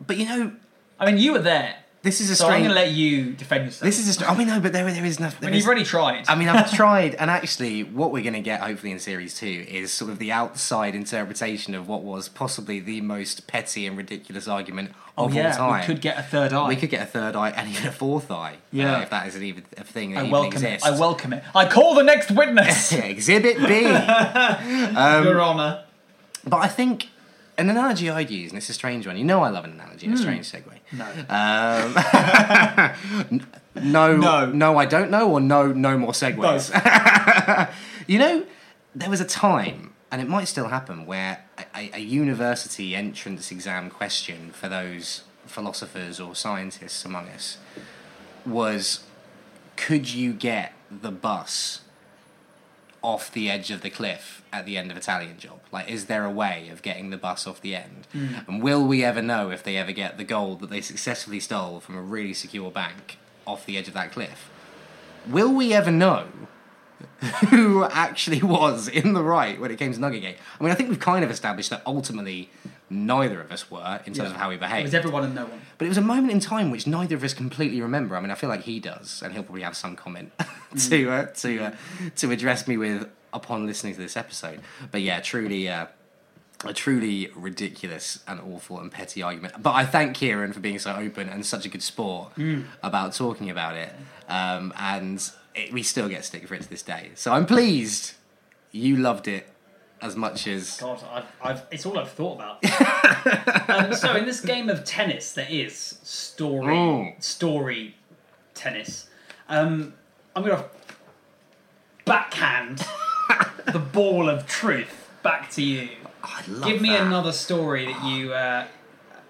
but you know, I mean, you were there, this is a so I'm going to let you defend yourself. This is a. str- I mean, no, but there, there is nothing. I mean, you've already tried. I mean, I've tried, and actually, what we're going to get hopefully in series two is sort of the outside interpretation of what was possibly the most petty and ridiculous argument oh of yeah, all time. we could get a third eye. We could get a third eye and even a fourth eye. Yeah. uh, if that isn't even a thing that I even welcome exists. it. I welcome it. I call the next witness, Exhibit B. Your Honour. But I think an analogy I'd use, and it's a strange one. You know, I love an analogy. Hmm. A strange segue. No. Um, no, No. no, I don't know, or no, no more segues. you know, there was a time, and it might still happen, where a, a, a university entrance exam question for those philosophers or scientists among us was, could you get the bus off the edge of the cliff at the end of Italian job? Like, is there a way of getting the bus off the end? Mm. And will we ever know if they ever get the gold that they successfully stole from a really secure bank off the edge of that cliff? Will we ever know who actually was in the right when it came to Nugget I mean, I think we've kind of established that ultimately neither of us were in terms Yeah. of how we It behaved. was everyone and no one. But it was a moment in time which neither of us completely remember. I mean, I feel like he does, and he'll probably have some comment to uh, to uh, to address me with upon listening to this episode. But yeah, truly. Uh, a truly ridiculous and awful and petty argument. But I thank Kieran for being so open and such a good sport about talking about it. Um, and it, we still get stick for it to this day. So I'm pleased you loved it as much as. God, I've, I've, it's all I've thought about. um, so in this game of tennis, there is story, Mm. story tennis. Um, I'm gonna backhand the ball of truth back to you. I love it. Give me that. another story that you uh,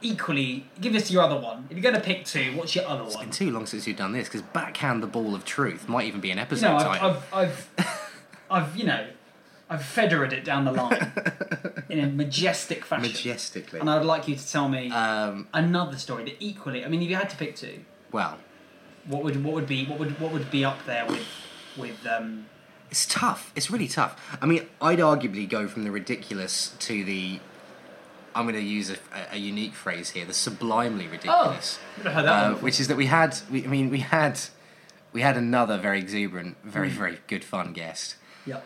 equally give us your other one. If you're gonna pick two, what's your other It's one? been too long since you've done this because backhand the ball of truth might even be an You episode know, I've. I've, I've, I've, you know, I've federed it down the line in a majestic fashion. Majestically. And I would like you to tell me Um, another story that equally. I mean, if you had to pick two, well, what would what would be what would what would be up there with with um, it's tough. It's really tough. I mean, I'd arguably go from the ridiculous to the. I'm going to use a, a, unique phrase here: the sublimely ridiculous. I've heard that uh, which is that we had. We, I mean, we had. We had another very exuberant, very very good fun guest Yep.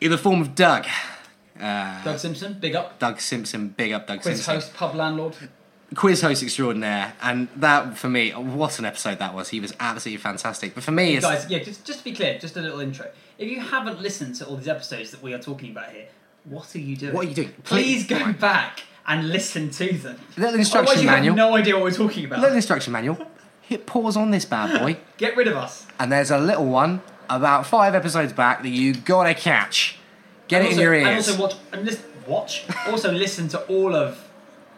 In the form of Doug. Uh, Doug Simpson, big up. Doug Simpson, big up Doug Simpson. Quiz Simpson. host, pub landlord. quiz host extraordinaire, and that for me, what an episode that was. He was absolutely fantastic. But for me, it's, Guys, yeah, just, just to be clear, just a little intro. If you haven't listened to all these episodes that we are talking about here, what are you doing? What are you doing? Please Please- go back and listen to them. Little instruction Otherwise you manual. have no idea what we're talking about. little instruction manual. Hit pause on this bad boy, Get rid of us. and there's a little one about five episodes back that you gotta catch. Get And it in also- your And ears. also watch and listen, watch. also listen to all of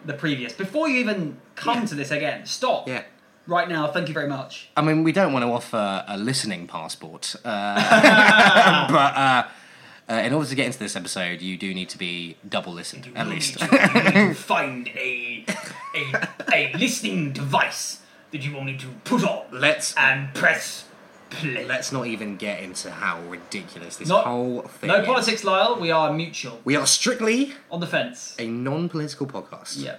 the previous before you even come to this again. Stop. Yeah. Right now. Thank you very much. I mean, we don't want to offer a listening passport, uh, but uh, uh, in order to get into this episode, you do need to be double listened at least. You need to find a, a a listening device that you will need to put on let's and press. Let's not even get into how ridiculous this Not- whole thing no is. politics, Lyle. We are mutual We are strictly on the fence. a non-political podcast. Yeah.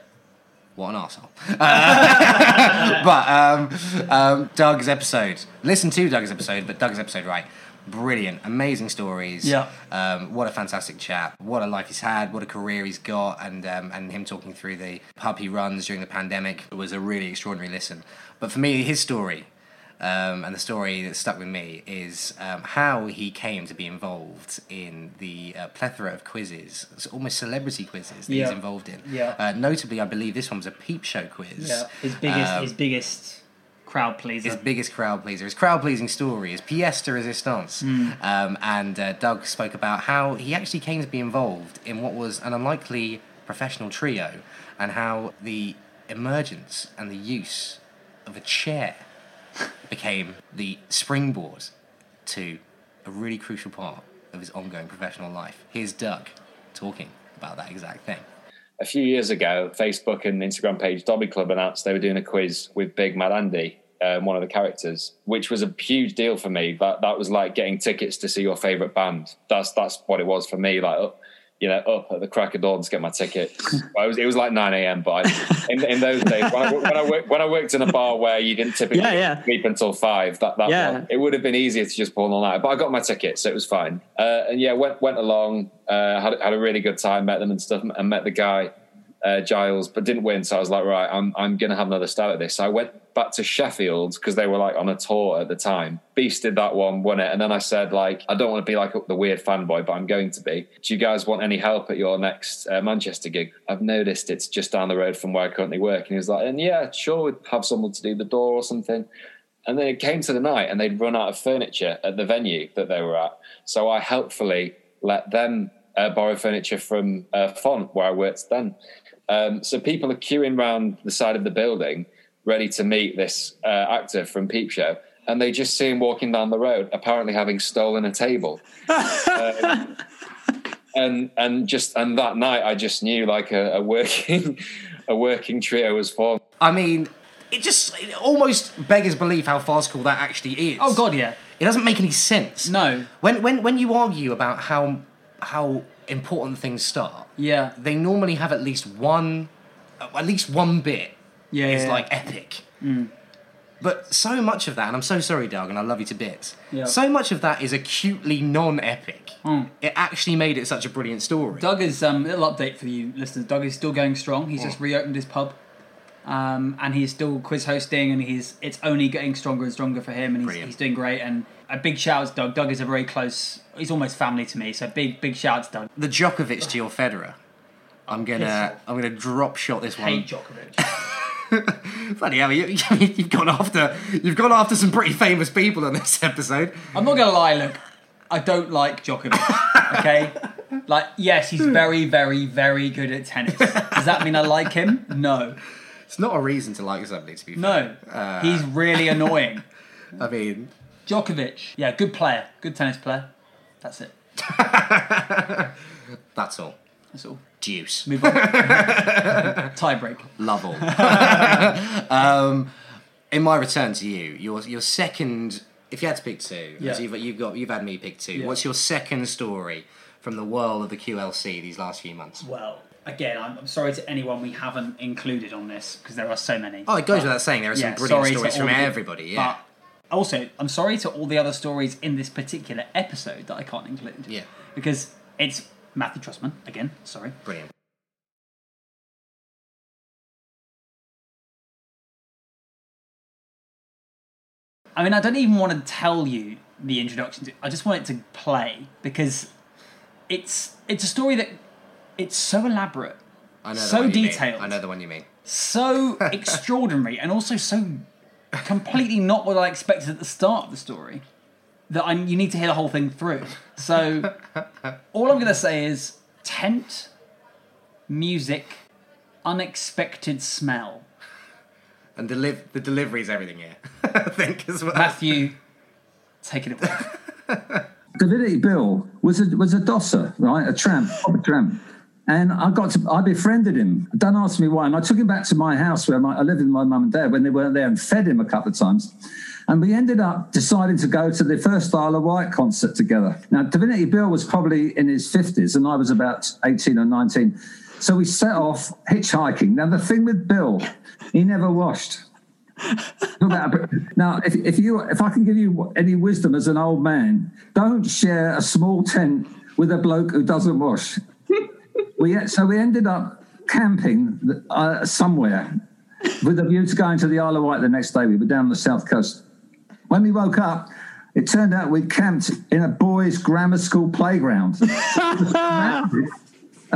What an arsehole. Uh, but um, um, Doug's episode, listen to Doug's episode, but Doug's episode, right? Brilliant, amazing stories. Yeah. Um, what a fantastic chap. What a life he's had. What a career he's got. And um, and him talking through the pub he runs during the pandemic was a really extraordinary listen. But for me, his story um, and the story that stuck with me is um, how he came to be involved in the uh, plethora of quizzes, it's almost celebrity quizzes that Yeah. he's involved in. Yeah. Uh, notably, I believe this one was a peep show quiz. Yeah. His biggest Um, his biggest crowd pleaser. his biggest crowd pleaser, his crowd pleasing story, his pièce de résistance. Hmm. Um, and uh, Doug spoke about how he actually came to be involved in what was an unlikely professional trio and how the emergence and the use of a chair became the springboard to a really crucial part of his ongoing professional life. Here's Doug talking about that exact thing. a few years ago, Facebook and Instagram page Dobby Club announced they were doing a quiz with Big Mad Andy, um, one of the characters, which was a huge deal for me. That that was like getting tickets to see your favorite band. That's that's what it was for me. Like, you know, up at the crack of dawn to get my ticket. Was it was like nine a.m. But I, in in those days, when I, when I worked when I worked in a bar where you didn't typically Yeah, yeah. sleep until five, that that Yeah. one, it would have been easier to just pull all night. But I got my ticket, so it was fine. Uh, and yeah, went went along, uh, had had a really good time, met them and stuff, and met the guy uh, Giles, but didn't win. So I was like, right, I'm I'm gonna have another stab at this. So I went back to Sheffield because they were like on a tour at the time. Beasted that one, won it, and then I said like, I don't want to be like the weird fanboy, but I'm going to be. Do you guys want any help at your next uh, Manchester gig? I've noticed it's just down the road from where I currently work, and he was like, and yeah, sure, we'd have someone to do the door or something. And then it came to the night, and they'd run out of furniture at the venue that they were at. So I helpfully let them uh, borrow furniture from uh, Font, where I worked then. Um, so people are queuing round the side of the building, ready to meet this uh, actor from Peep Show, and they just see him walking down the road, apparently having stolen a table. Um, and and just and that night, I just knew like a, a working a working trio was formed. I mean, it just it almost beggars belief how farcical that actually is. oh God, yeah. It doesn't make any sense. No. When when when you argue about how how important things start, Yeah. they normally have at least one at least one bit Yeah. is yeah, like epic. But so much of that, and I'm so sorry, Doug, and I love you to bits. Yeah. So much of that is acutely non-epic. Mm. It actually made it such a brilliant story. Doug is um little update for you listeners. Doug is still going strong. He's Oh. just reopened his pub, um, and he's still quiz hosting, and he's it's only getting stronger and stronger for him, and he's, he's doing great. And a big shout out to Doug. Doug is a very close. He's almost family to me. So big big shout out to Doug. the Djokovic to your Federer. I'm gonna I'm gonna drop shot this one. Hate Djokovic. Bloody hell, you, you've gone after you've gone after some pretty famous people on this episode. I'm not gonna lie. Look, I don't like Djokovic. Okay. Like, yes, he's very, very, very good at tennis. Does that mean I like him? No. It's not a reason to like somebody, to be fair. No. Uh, He's really annoying. I mean, Djokovic. Yeah, good player. Good tennis player. That's it. that's all. That's all. Deuce. Move on. Tie break. Love all. um, in my return to you, your your second, if you had to pick two, Yeah. you've, you've got you've had me pick two. Yeah. What's your second story from the world of the QLC these last few months? Well, again, I'm, I'm sorry to anyone we haven't included on this because there are so many. Oh, it goes But- without saying there are some brilliant sorry to stories from the- everybody. Yeah, But also, I'm sorry to all the other stories in this particular episode that I can't include. Yeah. Because it's Matthew Trustman, again, sorry. Brilliant. I mean, I don't even want to tell you the introduction. I just want it to play because it's it's a story that it's so elaborate, I know so detailed. I know the one you mean. So extraordinary, and also so completely not what I expected at the start of the story. That I you need to hear the whole thing through. So all I'm going to say is tent, music, unexpected smell. And deliv- the delivery is everything here. I think as well. Matthew, take it away. Divinity Bill was a was a dosser, right? A tramp, a tramp. And I got to, I befriended him. Don't ask me why. And I took him back to my house where my, I lived with my mum and dad when they weren't there and fed him a couple of times. And we ended up deciding to go to the first Isle of Wight concert together. Now, Divinity Bill was probably in his 50s and I was about 18 or 19. So we set off hitchhiking. Now, the thing with Bill, he never washed. Now, if, if you if I can give you any wisdom as an old man, don't share a small tent with a bloke who doesn't wash. we so we ended up camping uh, somewhere with a view to going to the Isle of Wight the next day. We were down the south coast. When we woke up, it turned out we'd camped in a boys' grammar school playground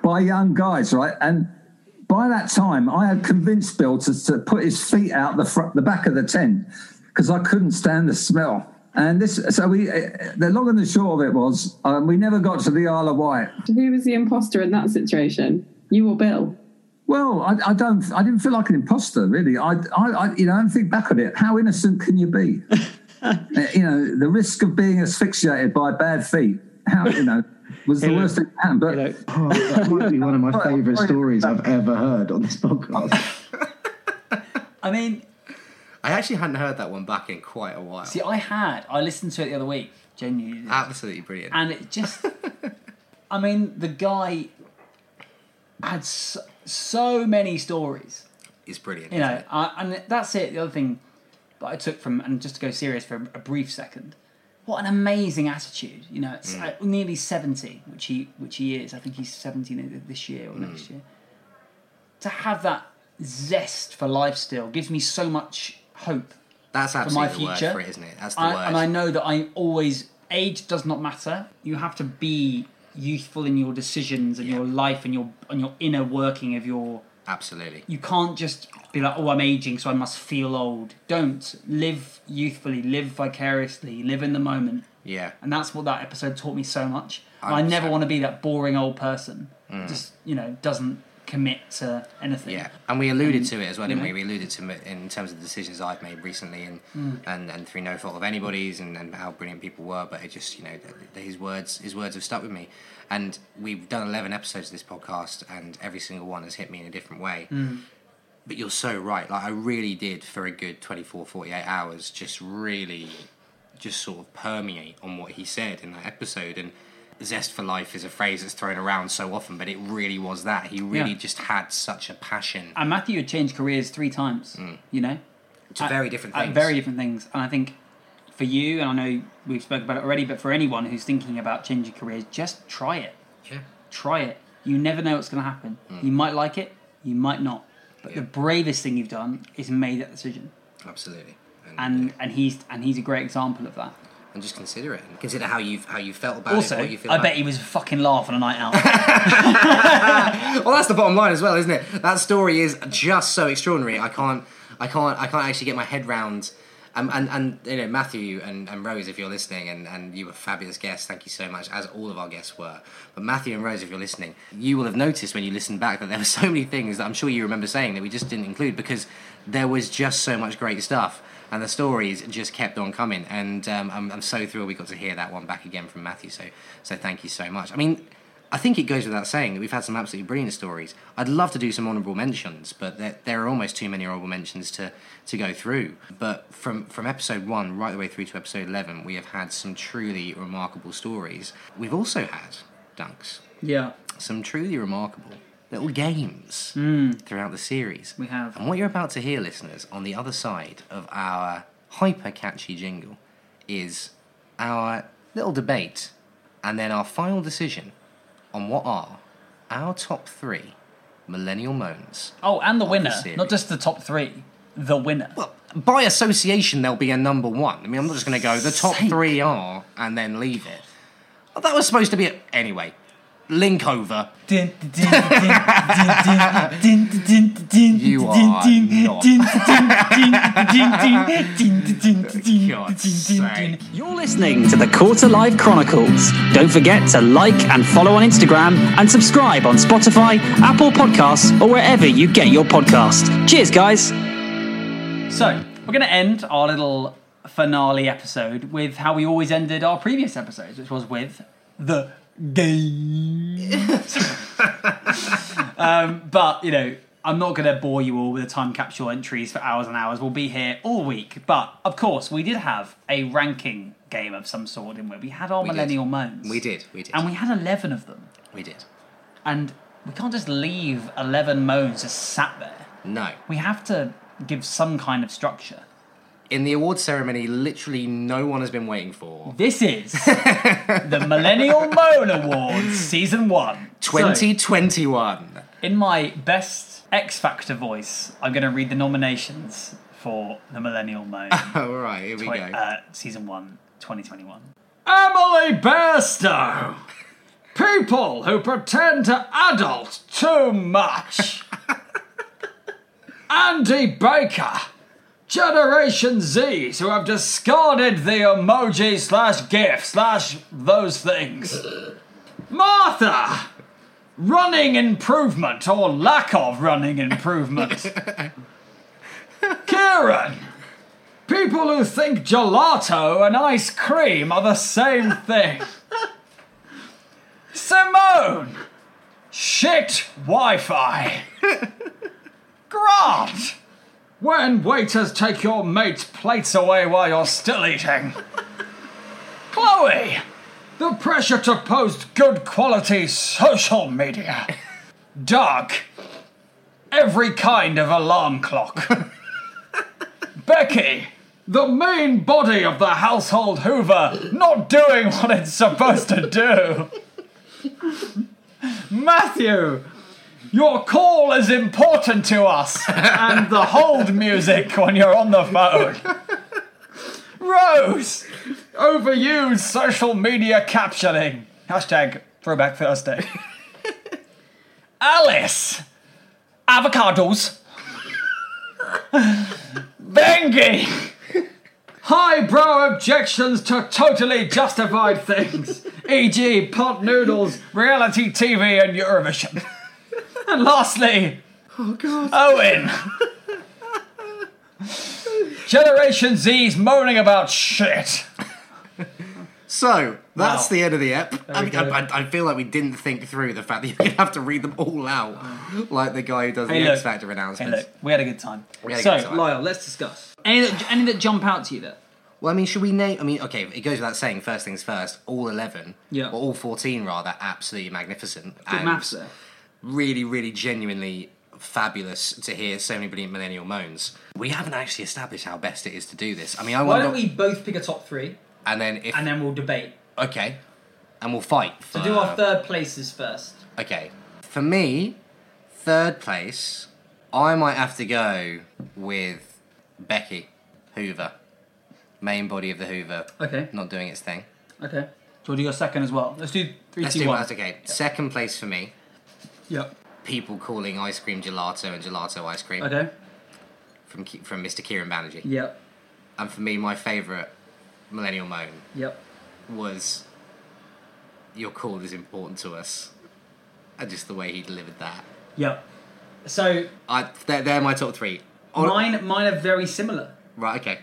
by young guys, right? And by that time, I had convinced Bill to, to put his feet out the front, the back of the tent because I couldn't stand the smell. And this, so we, uh, the long and the short of it was, um, we never got to the Isle of Wight. Who was the imposter in that situation? You or Bill? Well, I, I don't, I didn't feel like an imposter really. I, I, I you know, I think back on it. How innocent can you be? Uh, you know, the risk of being asphyxiated by bad feet. How you know was the worst thing that happened. But Oh, that might be one of my favourite stories I've ever heard on this podcast. I mean, I actually hadn't heard that one back in quite a while. see, I had. I listened to it the other week. Genuinely. Absolutely brilliant. and it just i mean the guy had so, so many stories It's brilliant. you know? I, and that's it the other thing that i took from and just to go serious for a, a brief second what an amazing attitude you know it's uh, nearly 70 which he which he is i think he's 17 this year or next year to have that zest for life still gives me so much hope That's for my absolutely the future word for it, isn't it? That's the I, word. and I know that I always age does not matter. You have to be youthful in your decisions and your life and your and your inner working of your. Absolutely. You can't just be like, oh, I'm aging, so I must feel old. Don't live youthfully, live vicariously, live in the moment. Yeah. And that's what that episode taught me so much. I never want to be that boring old person. Mm. Just you know doesn't commit to anything. Yeah, and we alluded And, to it as well, didn't we? We alluded to it in terms of the decisions I've made recently, and Mm. and, and through no fault of anybody's, and, and how brilliant people were. But it just, you know, his words, his words have stuck with me. And we've done eleven episodes of this podcast, and every single one has hit me in a different way. Mm. But you're so right. Like I really did for a good 24, 48 hours, just really, just sort of permeate on what he said in that episode. And zest for life is a phrase that's thrown around so often, but it really was that. He really Yeah. just had such a passion. And Matthew had changed careers three times. You know, To very different things. very different things. And I think for you, and I know we've spoken about it already, but for anyone who's thinking about changing careers, just try it. Yeah. Try it. You never know what's going to happen. Mm. You might like it, you might not. But the bravest thing you've done is made that decision. Absolutely. And and he's and he's a great example of that. And just consider it. And consider how you've how you felt about Also, it. Feel I bet he was fucking laughing a night out. well, that's the bottom line as well, isn't it? That story is just so extraordinary. I can't, I can't, I can't actually get my head round. Um, and and you know Matthew and, and Rose, if you're listening, and, and you were fabulous guests. Thank you so much, as all of our guests were. But Matthew and Rose, if you're listening, you will have noticed when you listen back that there were so many things that I'm sure you remember saying that we just didn't include because there was just so much great stuff, and the stories just kept on coming. And um, I'm, I'm so thrilled we got to hear that one back again from Matthew. So so thank you so much. I mean. I think it goes without saying that we've had some absolutely brilliant stories. I'd love to do some honourable mentions, but there, there are almost too many honourable mentions to, to go through. But from, from episode one right the way through to episode 11, we have had some truly remarkable stories. We've also had, Dunks, yeah. some truly remarkable little games Mm. throughout the series. We have. And what you're about to hear, listeners, on the other side of our hyper catchy jingle is our little debate and then our final decision on what are our top three millennial moans. Oh, and the winner, series. not just the top three, the winner. Well, by association, there'll be a number one. I mean, I'm not just going to go, the top Sake. three are, and then leave it. Well, that was supposed to be it. Anyway, link over. You are You're listening to the Quarter Life Chronicles. Don't forget to like and follow on Instagram and subscribe on Spotify, Apple Podcasts, or wherever you get your podcast. Cheers, guys. So, we're going to end our little finale episode with how we always ended our previous episodes, which was with the game. um, but, you know, I'm not going to bore you all with the time capsule entries for hours and hours. We'll be here all week. But, of course, we did have a ranking game of some sort in where we had our We did. millennial moans. We did, we did. And we had 11 of them. We did. And we can't just leave 11 moans just sat there. No. We have to give some kind of structure. In the award ceremony, literally no one has been waiting for. This is the Millennial Moan Awards, Season 1. 2021. So, in my best X Factor voice, I'm going to read the nominations for the Millennial Moan. All right, here we Twi- go. Uh, season 1, 2021. Emily Bairstow! People who pretend to adult too much. Andy Baker. Generation Zs who have discarded the emoji slash GIF slash those things. Martha! Running improvement or lack of running improvement. Kieran! People who think gelato and ice cream are the same thing. Simone! Shit Wi Fi. Grant! When waiters take your mate's plates away while you're still eating. Chloe! The pressure to post good quality social media. Doug! Every kind of alarm clock. Becky! The main body of the household Hoover not doing what it's supposed to do. Matthew! Your call is important to us, and the hold music when you're on the phone. Rose! Overused social media captioning. Hashtag Throwback Thursday. Alice! Avocados. Bengi! Highbrow objections to totally justified things, e.g., pot noodles, reality TV, and Eurovision. And lastly, oh god, Owen. Generation Z's moaning about shit. So that's Wow. the end of the ep. I, mean. I, I- I feel like we didn't think through the fact that you're going to have to read them all out, mm. like the guy who does Hey, the look. X Factor Hey, announcements. look, we had a good time. We had a so, good time. Lyle, let's discuss. Any that, any that jump out to you there? Well, I mean, should we name? I mean, okay, it goes without saying. First things first. All eleven, Yeah. or all fourteen rather, absolutely magnificent. Good and maths there. Really, really, genuinely fabulous to hear so many brilliant millennial moans. We haven't actually established how best it is to do this. I mean, I Why don't we both pick a top three And then if and then we'll debate? okay, and we'll fight. For, So do our third places first. Okay, for me, third place, I might have to go with Becky Hoover, main body of the Hoover. Okay. Not doing its thing. Okay. So to do your second as well? Let's do three, Let's two, do one. that. Okay. Second place for me. Yep. People calling ice cream gelato and gelato ice cream. Okay. From from Mr. Kieran Banerjee. Yep. And for me, my favourite millennial moan Yep. was "Your call is important to us," and just the way he delivered that. Yep. So I they're, they're my top three. On- mine, mine are very similar. Right. Okay.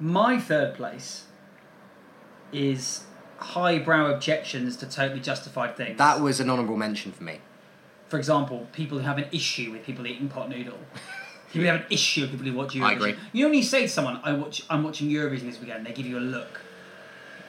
My third place is highbrow objections to totally justified things. That was an honourable mention for me. For example, people who have an issue with people eating pot noodle. People who have an issue with people who watch Eurovision. I agree. You know when you say to someone, "I watch, I'm watching Eurovision this weekend," they give you a look,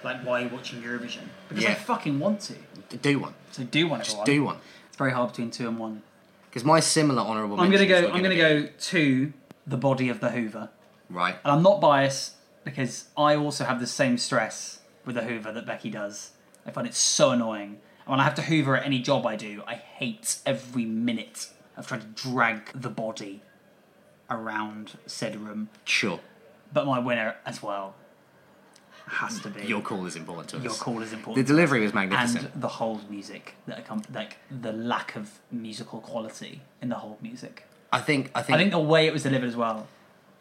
like, "Why are you watching Eurovision?" Because I Yeah. fucking want to. Do one. So do one, Just everyone. do one. It's very hard between two and one. Because my similar honourable. I'm gonna mentions go. were I'm gonna go to the body of the Hoover, Right. and I'm not biased because I also have the same stress with the Hoover that Becky does. I find it so annoying. And when I have to Hoover at any job I do, I hate every minute of trying to drag the body around said room. Sure. But my winner as well has to be Your call is important to us. Your call is important. The delivery was magnificent. and the hold music that accom- like the lack of musical quality in the hold music. I think I think I think the way it was delivered as well.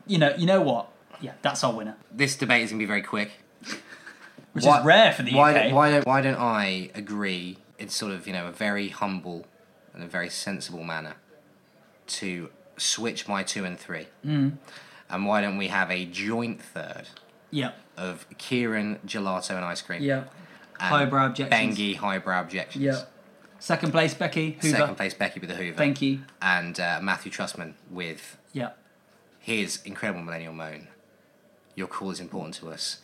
You know, you know what? Yeah, that's our winner. this debate is going to be very quick. Which is rare for the why, UK. Why don't Why don't I agree in sort of you know a very humble and a very sensible manner to switch my two and three, Mm. and why don't we have a joint third Yeah. of Kieran gelato and ice cream? Yeah. Highbrow objections. Bengi highbrow objections. Yeah. Second place, Becky Hoover. Second place, Becky with the Hoover. Thank you. And uh, Matthew Trustman with Yeah. his incredible millennial moan. Your call is important to us.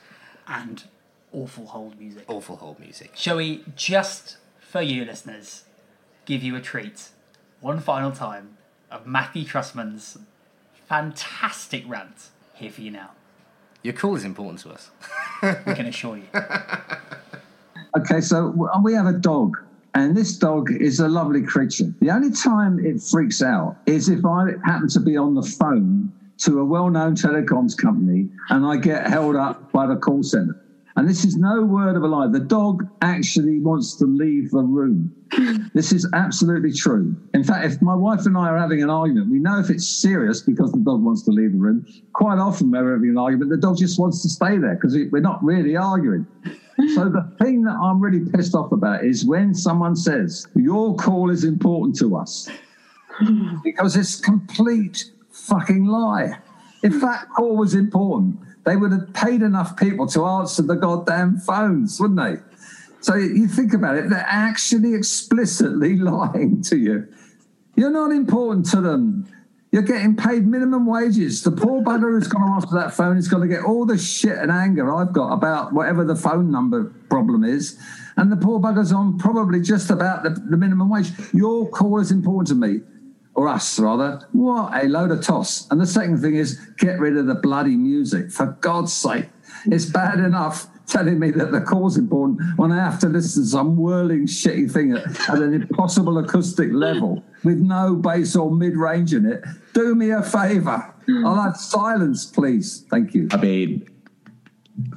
And awful hold music. Awful hold music. Shall we just for you listeners give you a treat one final time of Matthew Trustman's fantastic rant here for you now. Your call is important to us. We can assure you. Okay, so we have a dog, and this dog is a lovely creature. The only time it freaks out is if I happen to be on the phone to a well known telecoms company and I get held up by the call center. And this is no word of a lie. The dog actually wants to leave the room. Hmm. This is absolutely true. In fact, if my wife and I are having an argument, we know if it's serious because the dog wants to leave the room. Quite often, we're having an argument, the dog just wants to stay there because we're not really arguing. So the thing that I'm really pissed off about is when someone says your call is important to us, because it's complete fucking lie. If that call was important, they would have paid enough people to answer the goddamn phones, wouldn't they? So you think about it, they're actually explicitly lying to you. You're not important to them. You're getting paid minimum wages. The poor bugger who's going to answer that phone is going to get all the shit and anger I've got about whatever the phone number problem is. And the poor bugger's on probably just about the, the minimum wage. Your call is important to me, or us rather. What a load of toss. And the second thing is get rid of the bloody music. For God's sake. It's bad enough telling me that the call's important when I have to listen to some whirling shitty thing at, at an impossible acoustic level with no bass or mid range in it. Do me a favour. I'll have silence, please. Thank you. I mean,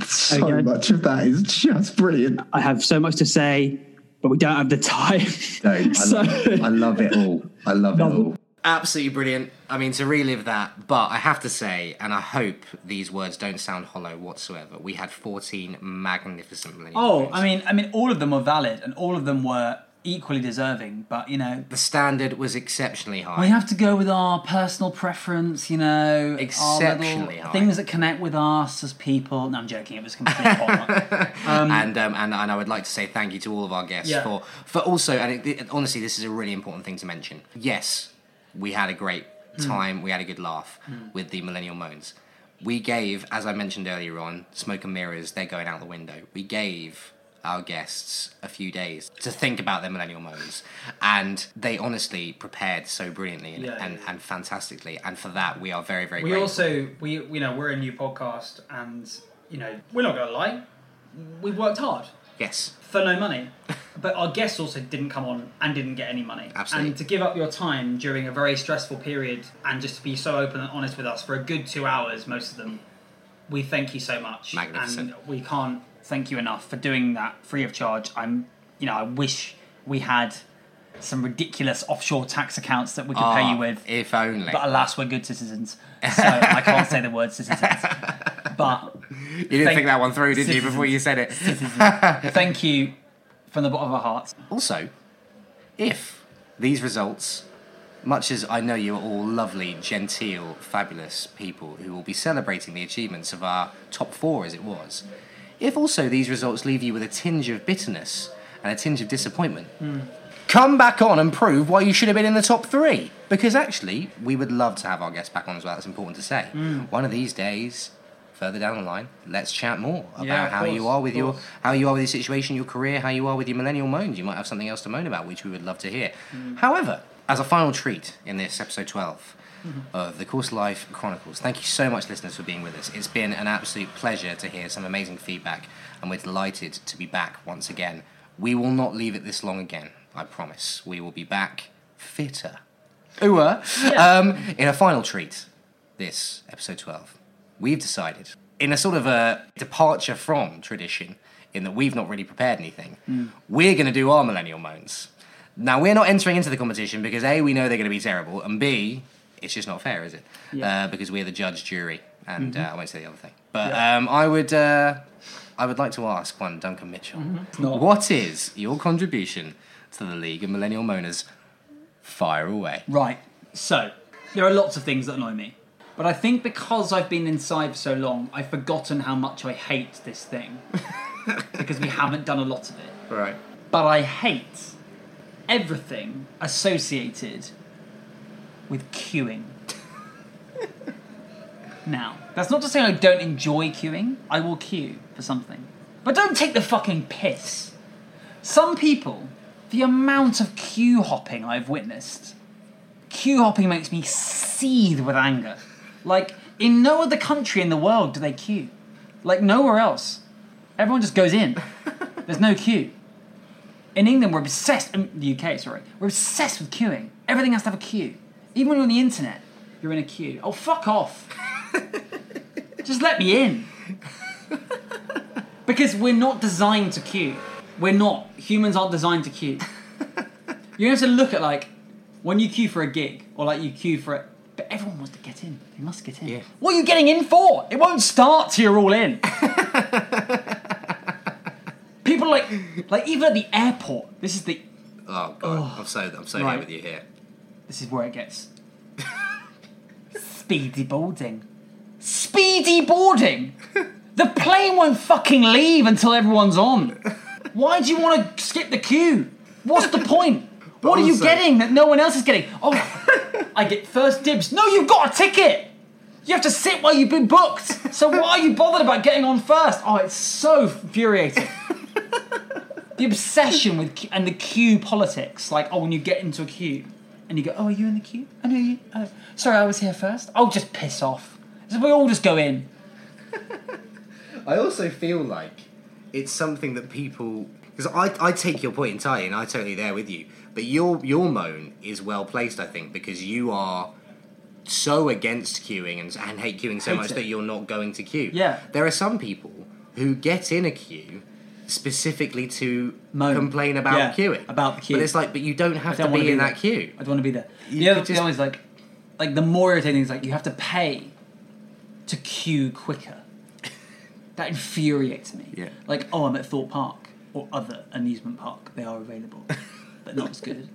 so Okay. much of that is just brilliant. I have so much to say, but we don't have the time. Dude, I, So- love, I love it all. I love it all. Absolutely brilliant. I mean, to relive that, but I have to say, and I hope these words don't sound hollow whatsoever. We had 14 magnificent millennial Oh, moans. I mean, I mean, all of them were valid and all of them were equally deserving. But you know, the standard was exceptionally high. we have to go with our personal preference. You know, Exceptionally high. things that connect with us as people. No, I'm joking. It was completely. Um, and, um, and and I would like to say thank you to all of our guests Yeah. for for also and it, it- honestly this is a really important thing to mention. Yes, we had a great Mm. time. We had a good laugh Mm. with the Millennial Moans. We gave, as I mentioned earlier on, smoke and mirrors. They're going out the window. We gave our guests a few days to think about their Millennial Moans, and they honestly prepared so brilliantly and, Yeah, yeah, and, and fantastically. And for that, we are very very we grateful. also we you know we're a new podcast and you know we're not gonna lie we've worked hard yes for no money but our guests also didn't come on and didn't get any money Absolutely. and to give up your time during a very stressful period and just to be so open and honest with us for a good two hours most of them we thank you so much Magnificent. and we can't thank you enough for doing that free of charge i'm you know i wish we had some ridiculous offshore tax accounts that we could pay Ah, you with if only. but alas, we're good citizens. So I can't say the word citizens. But You didn't think that one through, did you, before you said it? thank you from the bottom of our hearts. Also, if these results, much as I know you are all lovely, genteel, fabulous people who will be celebrating the achievements of our top four as it was, if also these results leave you with a tinge of bitterness and a tinge of disappointment, come back on and prove why you should have been in the top three. Because actually, we would love to have our guests back on as well. That's important to say. Mm. One of these days, further down the line, let's chat more about Yeah, how you are with your how you are with your situation, your career, how you are with your millennial moans. You might have something else to moan about, which we would love to hear. Mm. However, as a final treat in this episode 12 Mhm. of the Quarter Life Chronicles, thank you so much, listeners, for being with us. It's been an absolute pleasure to hear some amazing feedback, and we're delighted to be back once again. We will not leave it this long again, I promise. We will be back fitter. Ooh, um, in a final treat this episode 12, we've decided, in a sort of a departure from tradition, in that we've not really prepared anything, Mm. we're going to do our millennial moans. Now, we're not entering into the competition because A, we know they're going to be terrible, and B, it's just not fair, is it? Yeah. Uh, because we're the judge, jury, and Mhm. uh, I won't say the other thing. But Yeah. um, I would. Uh, I would like to ask one Duncan Mitchell. Mhm. No. What is your contribution to the League of Millennial Moaners? Fire away. Right. So, there are lots of things that annoy me. But I think because I've been inside for so long, I've forgotten how much I hate this thing. because we haven't done a lot of it. Right. But I hate everything associated with queuing. now, that's not to say I don't enjoy queuing. I will queue for something. But don't take the fucking piss. Some people, the amount of queue hopping I've witnessed, queue hopping makes me seethe with anger. Like, in no other country in the world do they queue. Like, nowhere else. Everyone just goes in. There's no queue. In England, we're obsessed, in the UK, sorry, we're obsessed with queuing. Everything has to have a queue. Even when you're on the internet, you're in a queue. Oh, fuck off. just let me in. Because we're not designed to queue. We're not. Humans aren't designed to queue. You have to look at, like, when you queue for a gig, or like you queue for it, but everyone wants to get in. They must get in. Yeah. What are you getting in for? It won't start till you're all in. People like, like even at the airport. This is the. Oh god, I'm so I'm so here Right. with you here. This is where it gets. Speedy boarding. Speedy boarding. The plane won't fucking leave until everyone's on. Why do you want to skip the queue? What's the point? What are you also- getting that no one else is getting? Oh, I get first dibs. No, you've got a ticket. You have to sit while you've been booked. So why are you bothered about getting on first? Oh, it's so infuriating. the obsession with and the queue politics. Like, oh, when you get into a queue and you go, oh, are you in the queue? I know you. Oh, sorry, I was here first. I'll just piss off. So we all just go in. I also feel like it's something that people because I, I take your point entirely and I'm totally there with you. But your your moan is well placed, I think, because you are so against queuing and, and hate queuing so Hate much it. that you're not going to queue. Yeah. There are some people who get in a queue specifically to Moan. complain about Yeah, queuing. about the queue. But it's like, but you don't have I don't to wanna be in there. that queue. I don't want to be there. You the other could thing is like, like the more irritating is like you have to pay to queue quicker. that infuriates me. Yeah. Like, oh, I'm at Thorpe Park or other amusement park. They are available, but not as good.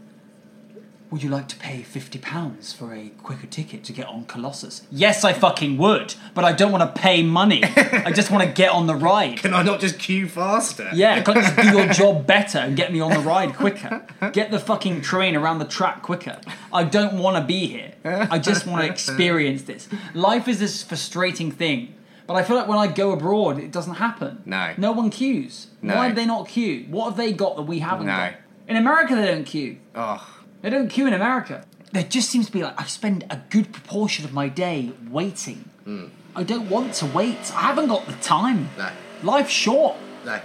Would you like to pay fifty pounds for a quicker ticket to get on Colossus? Yes, I fucking would, but I don't want to pay money. I just want to get on the ride. Can I not just queue faster? Yeah, can I just do your job better and get me on the ride quicker? Get the fucking train around the track quicker. I don't want to be here. I just want to experience this. Life is this frustrating thing. But I feel like when I go abroad, it doesn't happen. No. No one queues. No. Why do they not queue? What have they got that we haven't No. got? In America, they don't queue. Oh. They don't queue in America. There just seems to be like I spend a good proportion of my day waiting. Mm. I don't want to wait. I haven't got the time. No. Life's short. No.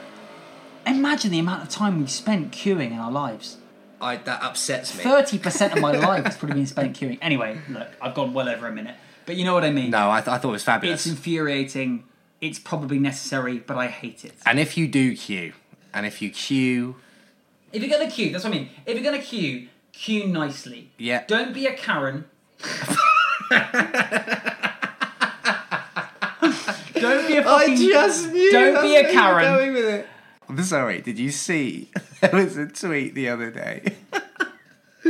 Imagine the amount of time we've spent queuing in our lives. I, that upsets me. Thirty percent of my life has probably been spent queuing. Anyway, look, I've gone well over a minute, but you know what I mean. No, I, th- I thought it was fabulous. It's infuriating. It's probably necessary, but I hate it. And if you do queue, and if you queue, If you're gonna queue, that's what I mean. If you're gonna queue, queue nicely. yeah, Don't be a Karen. don't be a fucking. I just knew Don't be a where you were Karen. going with it. I'm sorry. Did you see? There was a tweet the other day,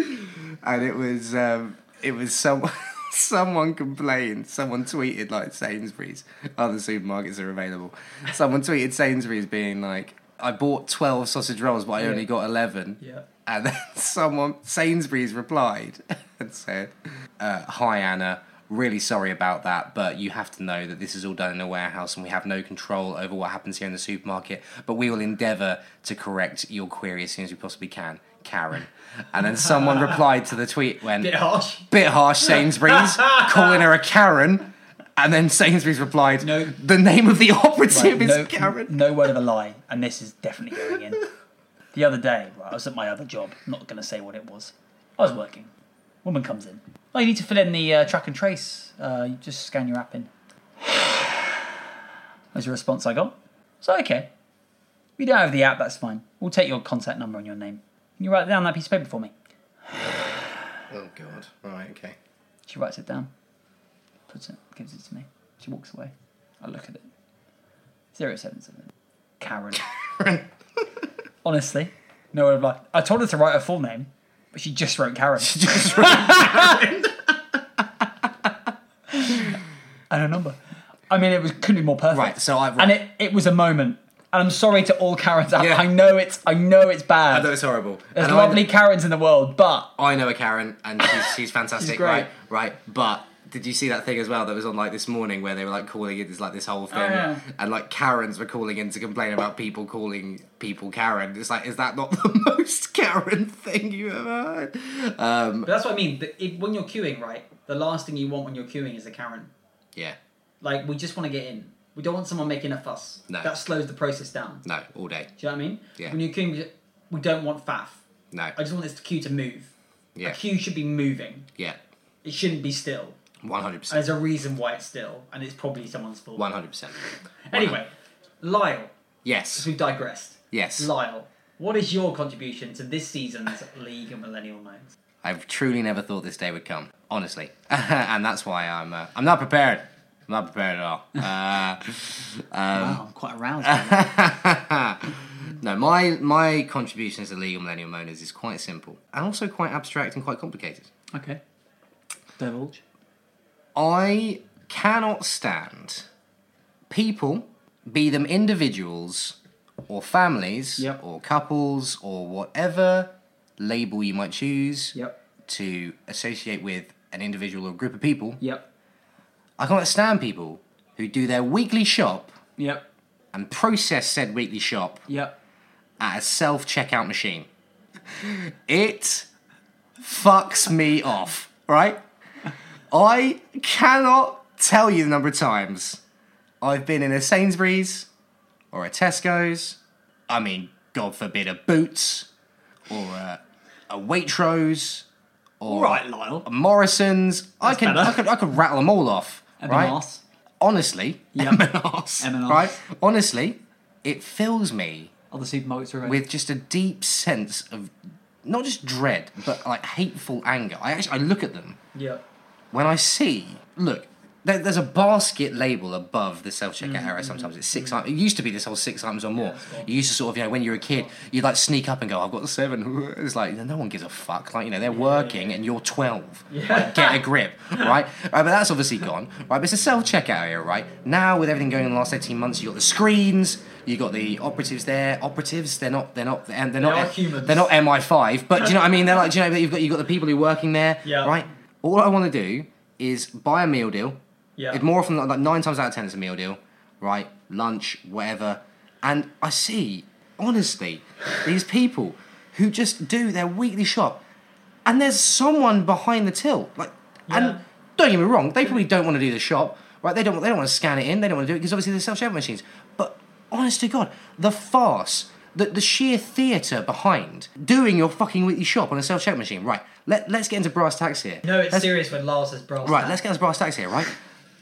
and it was um, it was some someone complained. Someone tweeted like Sainsbury's. Other supermarkets are available. Someone tweeted Sainsbury's being like, "I bought twelve sausage rolls, but I Yeah. only got 11. Yeah. And then someone Sainsbury's replied and said, uh, "Hi Anna." Really sorry about that, but you have to know that this is all done in a warehouse and we have no control over what happens here in the supermarket. But we will endeavour to correct your query as soon as we possibly can, Karen. And then someone replied to the tweet when Bit harsh. bit harsh, Sainsbury's, calling her a Karen. And then Sainsbury's replied, No. the name of the operative Right, is no, Karen. no word of a lie, and this is definitely going in. The other day, right, I was at my other job. I'm not going to say what it was. I was working. Woman comes in. Oh, you need to fill in the uh, track and trace. Uh, you just scan your app in. There's a response I got. So okay. If you don't have the app, that's fine. We'll take your contact number and your name. Can you write down that piece of paper for me? Oh god. Right. Okay. She writes it down, puts it, gives it to me. She walks away. I look at it. Zero seven seven. Karen. Honestly, no one would like. I told her to write her full name, but she just wrote Karen. She just wrote Karen. and her number. I mean, it was couldn't be more perfect. Right, so I- and it, it was a moment. And I'm sorry to all Karens out. I know it's I know it's bad. I know it's horrible. There's And I- lovely Karens in the world, but I know a Karen, and she's, she's fantastic, She's great. right? Right, but did you see that thing as well that was on like this morning where they were like calling it this like this whole thing, Oh, yeah. and like Karens were calling in to complain about people calling people Karen. It's like, is that not the most Karen thing you ever heard? Um, But that's what I mean. The, when you're queuing, right, the last thing you want when you're queuing is a Karen. yeah, Like, we just want to get in. We don't want someone making a fuss. No. That slows the process down. no, all day. Do you know what I mean? Yeah. When you're queuing, we- we don't want faff. No, I just want this queue to move. yeah, A queue should be moving. yeah, It shouldn't be still. One hundred And percent, there's a reason why it's still, and it's probably someone's fault. one hundred percent. Anyway, Lyle, Yes, we've digressed. yes. Lyle, what is your contribution to this season's League of Millennial Minds? I've truly never thought this day would come, honestly, and that's why I'm uh, I'm not prepared. I'm not prepared at all. Uh, um, wow, I'm quite aroused. no, my my contribution as a of millennial moaners is quite simple and also quite abstract and quite complicated. okay. Divulge. I cannot stand people, be them individuals or families Yep. or couples or whatever label you might choose Yep. to associate with an individual or group of people. Yep. I can't stand people who do their weekly shop Yep. and process said weekly shop Yep. at a self checkout machine. It fucks me off, right? I cannot tell you the number of times I've been in a Sainsbury's or a Tesco's. I mean, God forbid, a Boots or a, a Waitrose or All right, Lyle. a Morrison's. I That's can, better. I could I could rattle them all off. right? Honestly, Yep. M&S, M&S. right? Honestly, it fills me oh, Other supermarkets are with just a deep sense of not just dread, but like hateful anger. I actually I look at them Yep. When I see look. There, there's a basket label above the self checkout Mm-hmm. area. Sometimes it's six. items. It used to be this whole six items or more. you used to sort of, you know, when you were a kid, you'd like sneak up and go, "I've got the seven. It's like no one gives a fuck. Like you know, they're working and you're twelve. Like, get a grip, right? right? But that's obviously gone, right? But it's a self checkout area, right? Now with everything going on in the last eighteen months, you have got the screens. You got the operatives there. Operatives, they're not. They're not. And they're not. are humans. They're not MI5. But do you know what I mean? They're like. Do you know? You've got. You've got the people who are working there. Yeah. Right. All I want to do is buy a meal deal. Yeah. It more often than like nine times out of ten it's a meal deal, right? Lunch, whatever. And I see, honestly, these people who just do their weekly shop, and there's someone behind the till, like, Yeah. and don't get me wrong, they probably don't want to do the shop, right? They don't. They don't want to scan it in. They don't want to do it because obviously they're self checkout machines. But honest to God, the farce. The, the sheer theatre behind doing your fucking weekly shop on a self checkout machine. Right, let, let's get into brass tacks here. No, it's Let's- serious when Lyle says brass. Right, tacks. let's get into brass tacks here, right?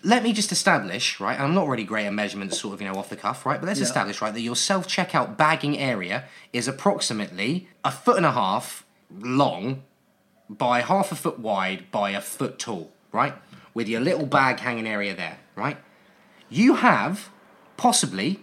Let me just establish, right? And I'm not really great at measurements, sort of, you know, off the cuff, right? But let's Yeah. establish, right, that your self checkout bagging area is approximately a foot and a half long by half a foot wide by a foot tall, right? With your little bag hanging area there, right? You have possibly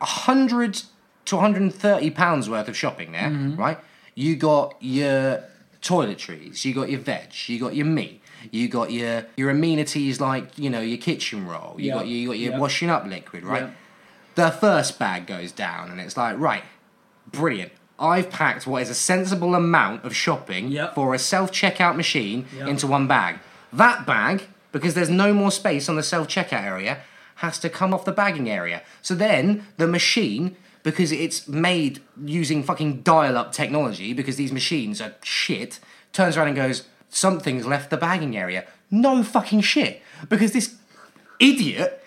a hundred to 130 pounds worth of shopping there, mm-hmm. right? You got your toiletries, you got your veg, you got your meat, you got your your amenities like you know your kitchen roll, you Yeah. got you got your Yeah. washing up liquid, right? Yeah. The first bag goes down, and it's like right, brilliant. I've packed what is a sensible amount of shopping for a self checkout machine into one bag. That bag, because there's no more space on the self checkout area, has to come off the bagging area. So then the machine, because it's made using fucking dial up technology, because these machines are shit, turns around and goes, Something's left the bagging area. No fucking shit. Because this idiot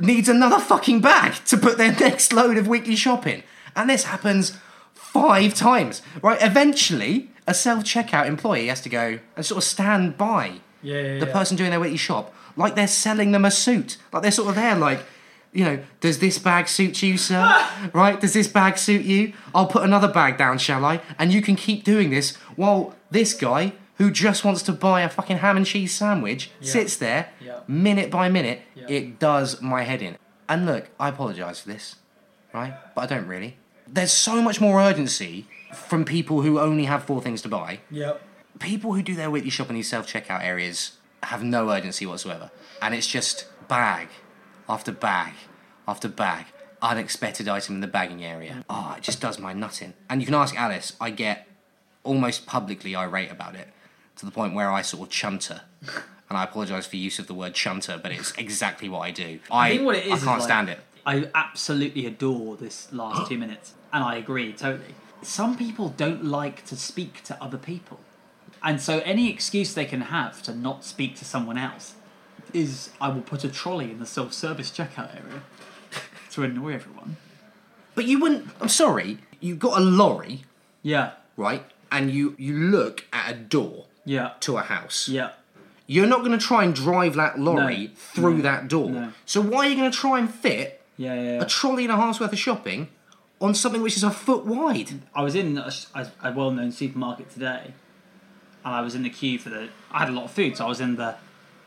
needs another fucking bag to put their next load of weekly shopping. And this happens five times, right? Eventually, a self checkout employee has to go and sort of stand by Yeah, yeah, the yeah. person doing their weekly shop, like they're selling them a suit. Like they're sort of there, like, you know, does this bag suit you, sir? right? Does this bag suit you? I'll put another bag down, shall I? And you can keep doing this while this guy who just wants to buy a fucking ham and cheese sandwich Yeah. sits there Yeah. minute by minute. Yeah. It does my head in. And look, I apologise for this, right? But I don't really. There's so much more urgency from people who only have four things to buy Yep. people who do their weekly shop in these self checkout areas have no urgency whatsoever. And it's just bag after bag after bag, unexpected item in the bagging area. Oh, it just does my nutting. And you can ask Alice, I get almost publicly irate about it to the point where I sort of chunter. And I apologise for use of the word chunter, but it's exactly what I do. I, I think what it is I can't like- stand it. I absolutely adore this last two minutes, and I agree totally. Some people don't like to speak to other people, and so any excuse they can have to not speak to someone else is I will put a trolley in the self-service checkout area to annoy everyone. But you wouldn't. I'm sorry. You've got a lorry, Yeah, right? And you you look at a door yeah, to a house. yeah. You're not going to try and drive that lorry No. through No. that door. No. So why are you going to try and fit Yeah, yeah, yeah. a trolley and a half's worth of shopping on something which is a foot wide? I was in a, a, a well-known supermarket today, and I was in the queue for the. I had a lot of food, so I was in the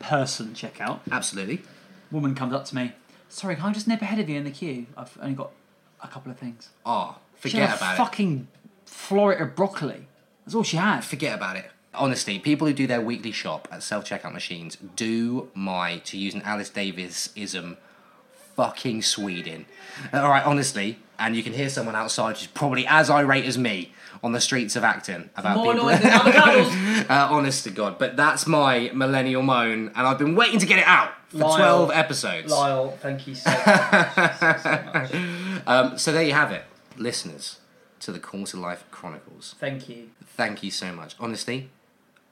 person checkout. Absolutely. Woman comes up to me. Sorry, can I just nip ahead of you in the queue? I've only got a couple of things. Oh, She forget had a about it. fucking floret of broccoli. That's all she had. Forget about it. Honestly, people who do their weekly shop at self checkout machines do my, to use an Alice Davis ism, fucking Sweden. All right, honestly, and you can hear someone outside who's probably as irate as me on the streets of Acton about More people. uh, honest to God, but that's my millennial moan, and I've been waiting to get it out for Lyle. twelve episodes. Lyle, thank you so much. Um, so there you have it, listeners to the Quarter Life Chronicles. Thank you. Thank you so much. Honestly,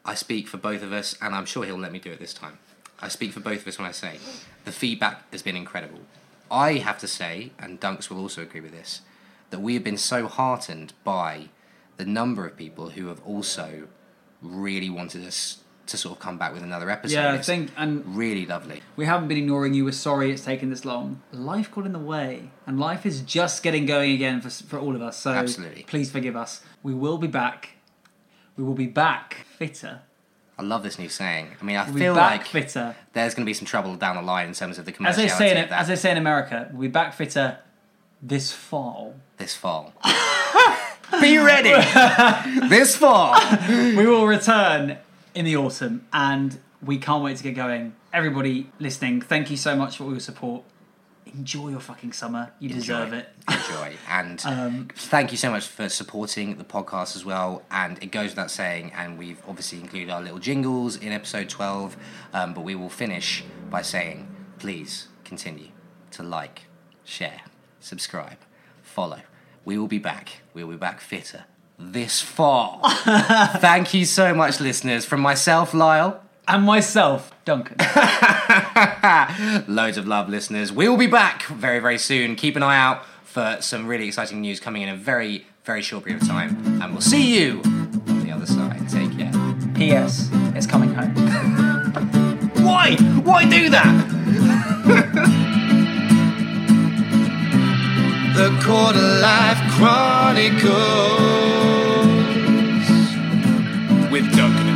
I speak for both of us, and I'm sure he'll let me do it this time. I speak for both of us when I say the feedback has been incredible. I have to say, and Dunks will also agree with this, that we have been so heartened by the number of people who have also really wanted us to sort of come back with another episode. Yeah, I It's think, and really lovely. we haven't been ignoring you. We're sorry it's taken this long. Life got in the way, and life is just getting going again for, for all of us. So Absolutely. please forgive us. We will be back. We will be back fitter. I love this new saying. I mean, I We'll feel back like fitter. there's going to be some trouble down the line in terms of the As they say in of that as they say in America, we'll be back fitter this fall. this fall. Be ready this fall. we will return in the autumn and we can't wait to get going. Everybody listening, thank you so much for all your support. Enjoy your fucking summer. You deserve it. Enjoy. And Um, thank you so much for supporting the podcast as well. And it goes without saying, and we've obviously included our little jingles in episode 12, um, but we will finish by saying, please continue to like, share, subscribe, follow. We will be back. We will be back fitter this fall. thank you so much, listeners. From myself, Lyle. And myself, Duncan. Loads of love, listeners. We will be back very, very soon. Keep an eye out for some really exciting news coming in a very, very short period of time. And we'll see you on the other side. Take care. P.S. It's coming home. Why? Why do that? the Quarter Life Chronicles with Duncan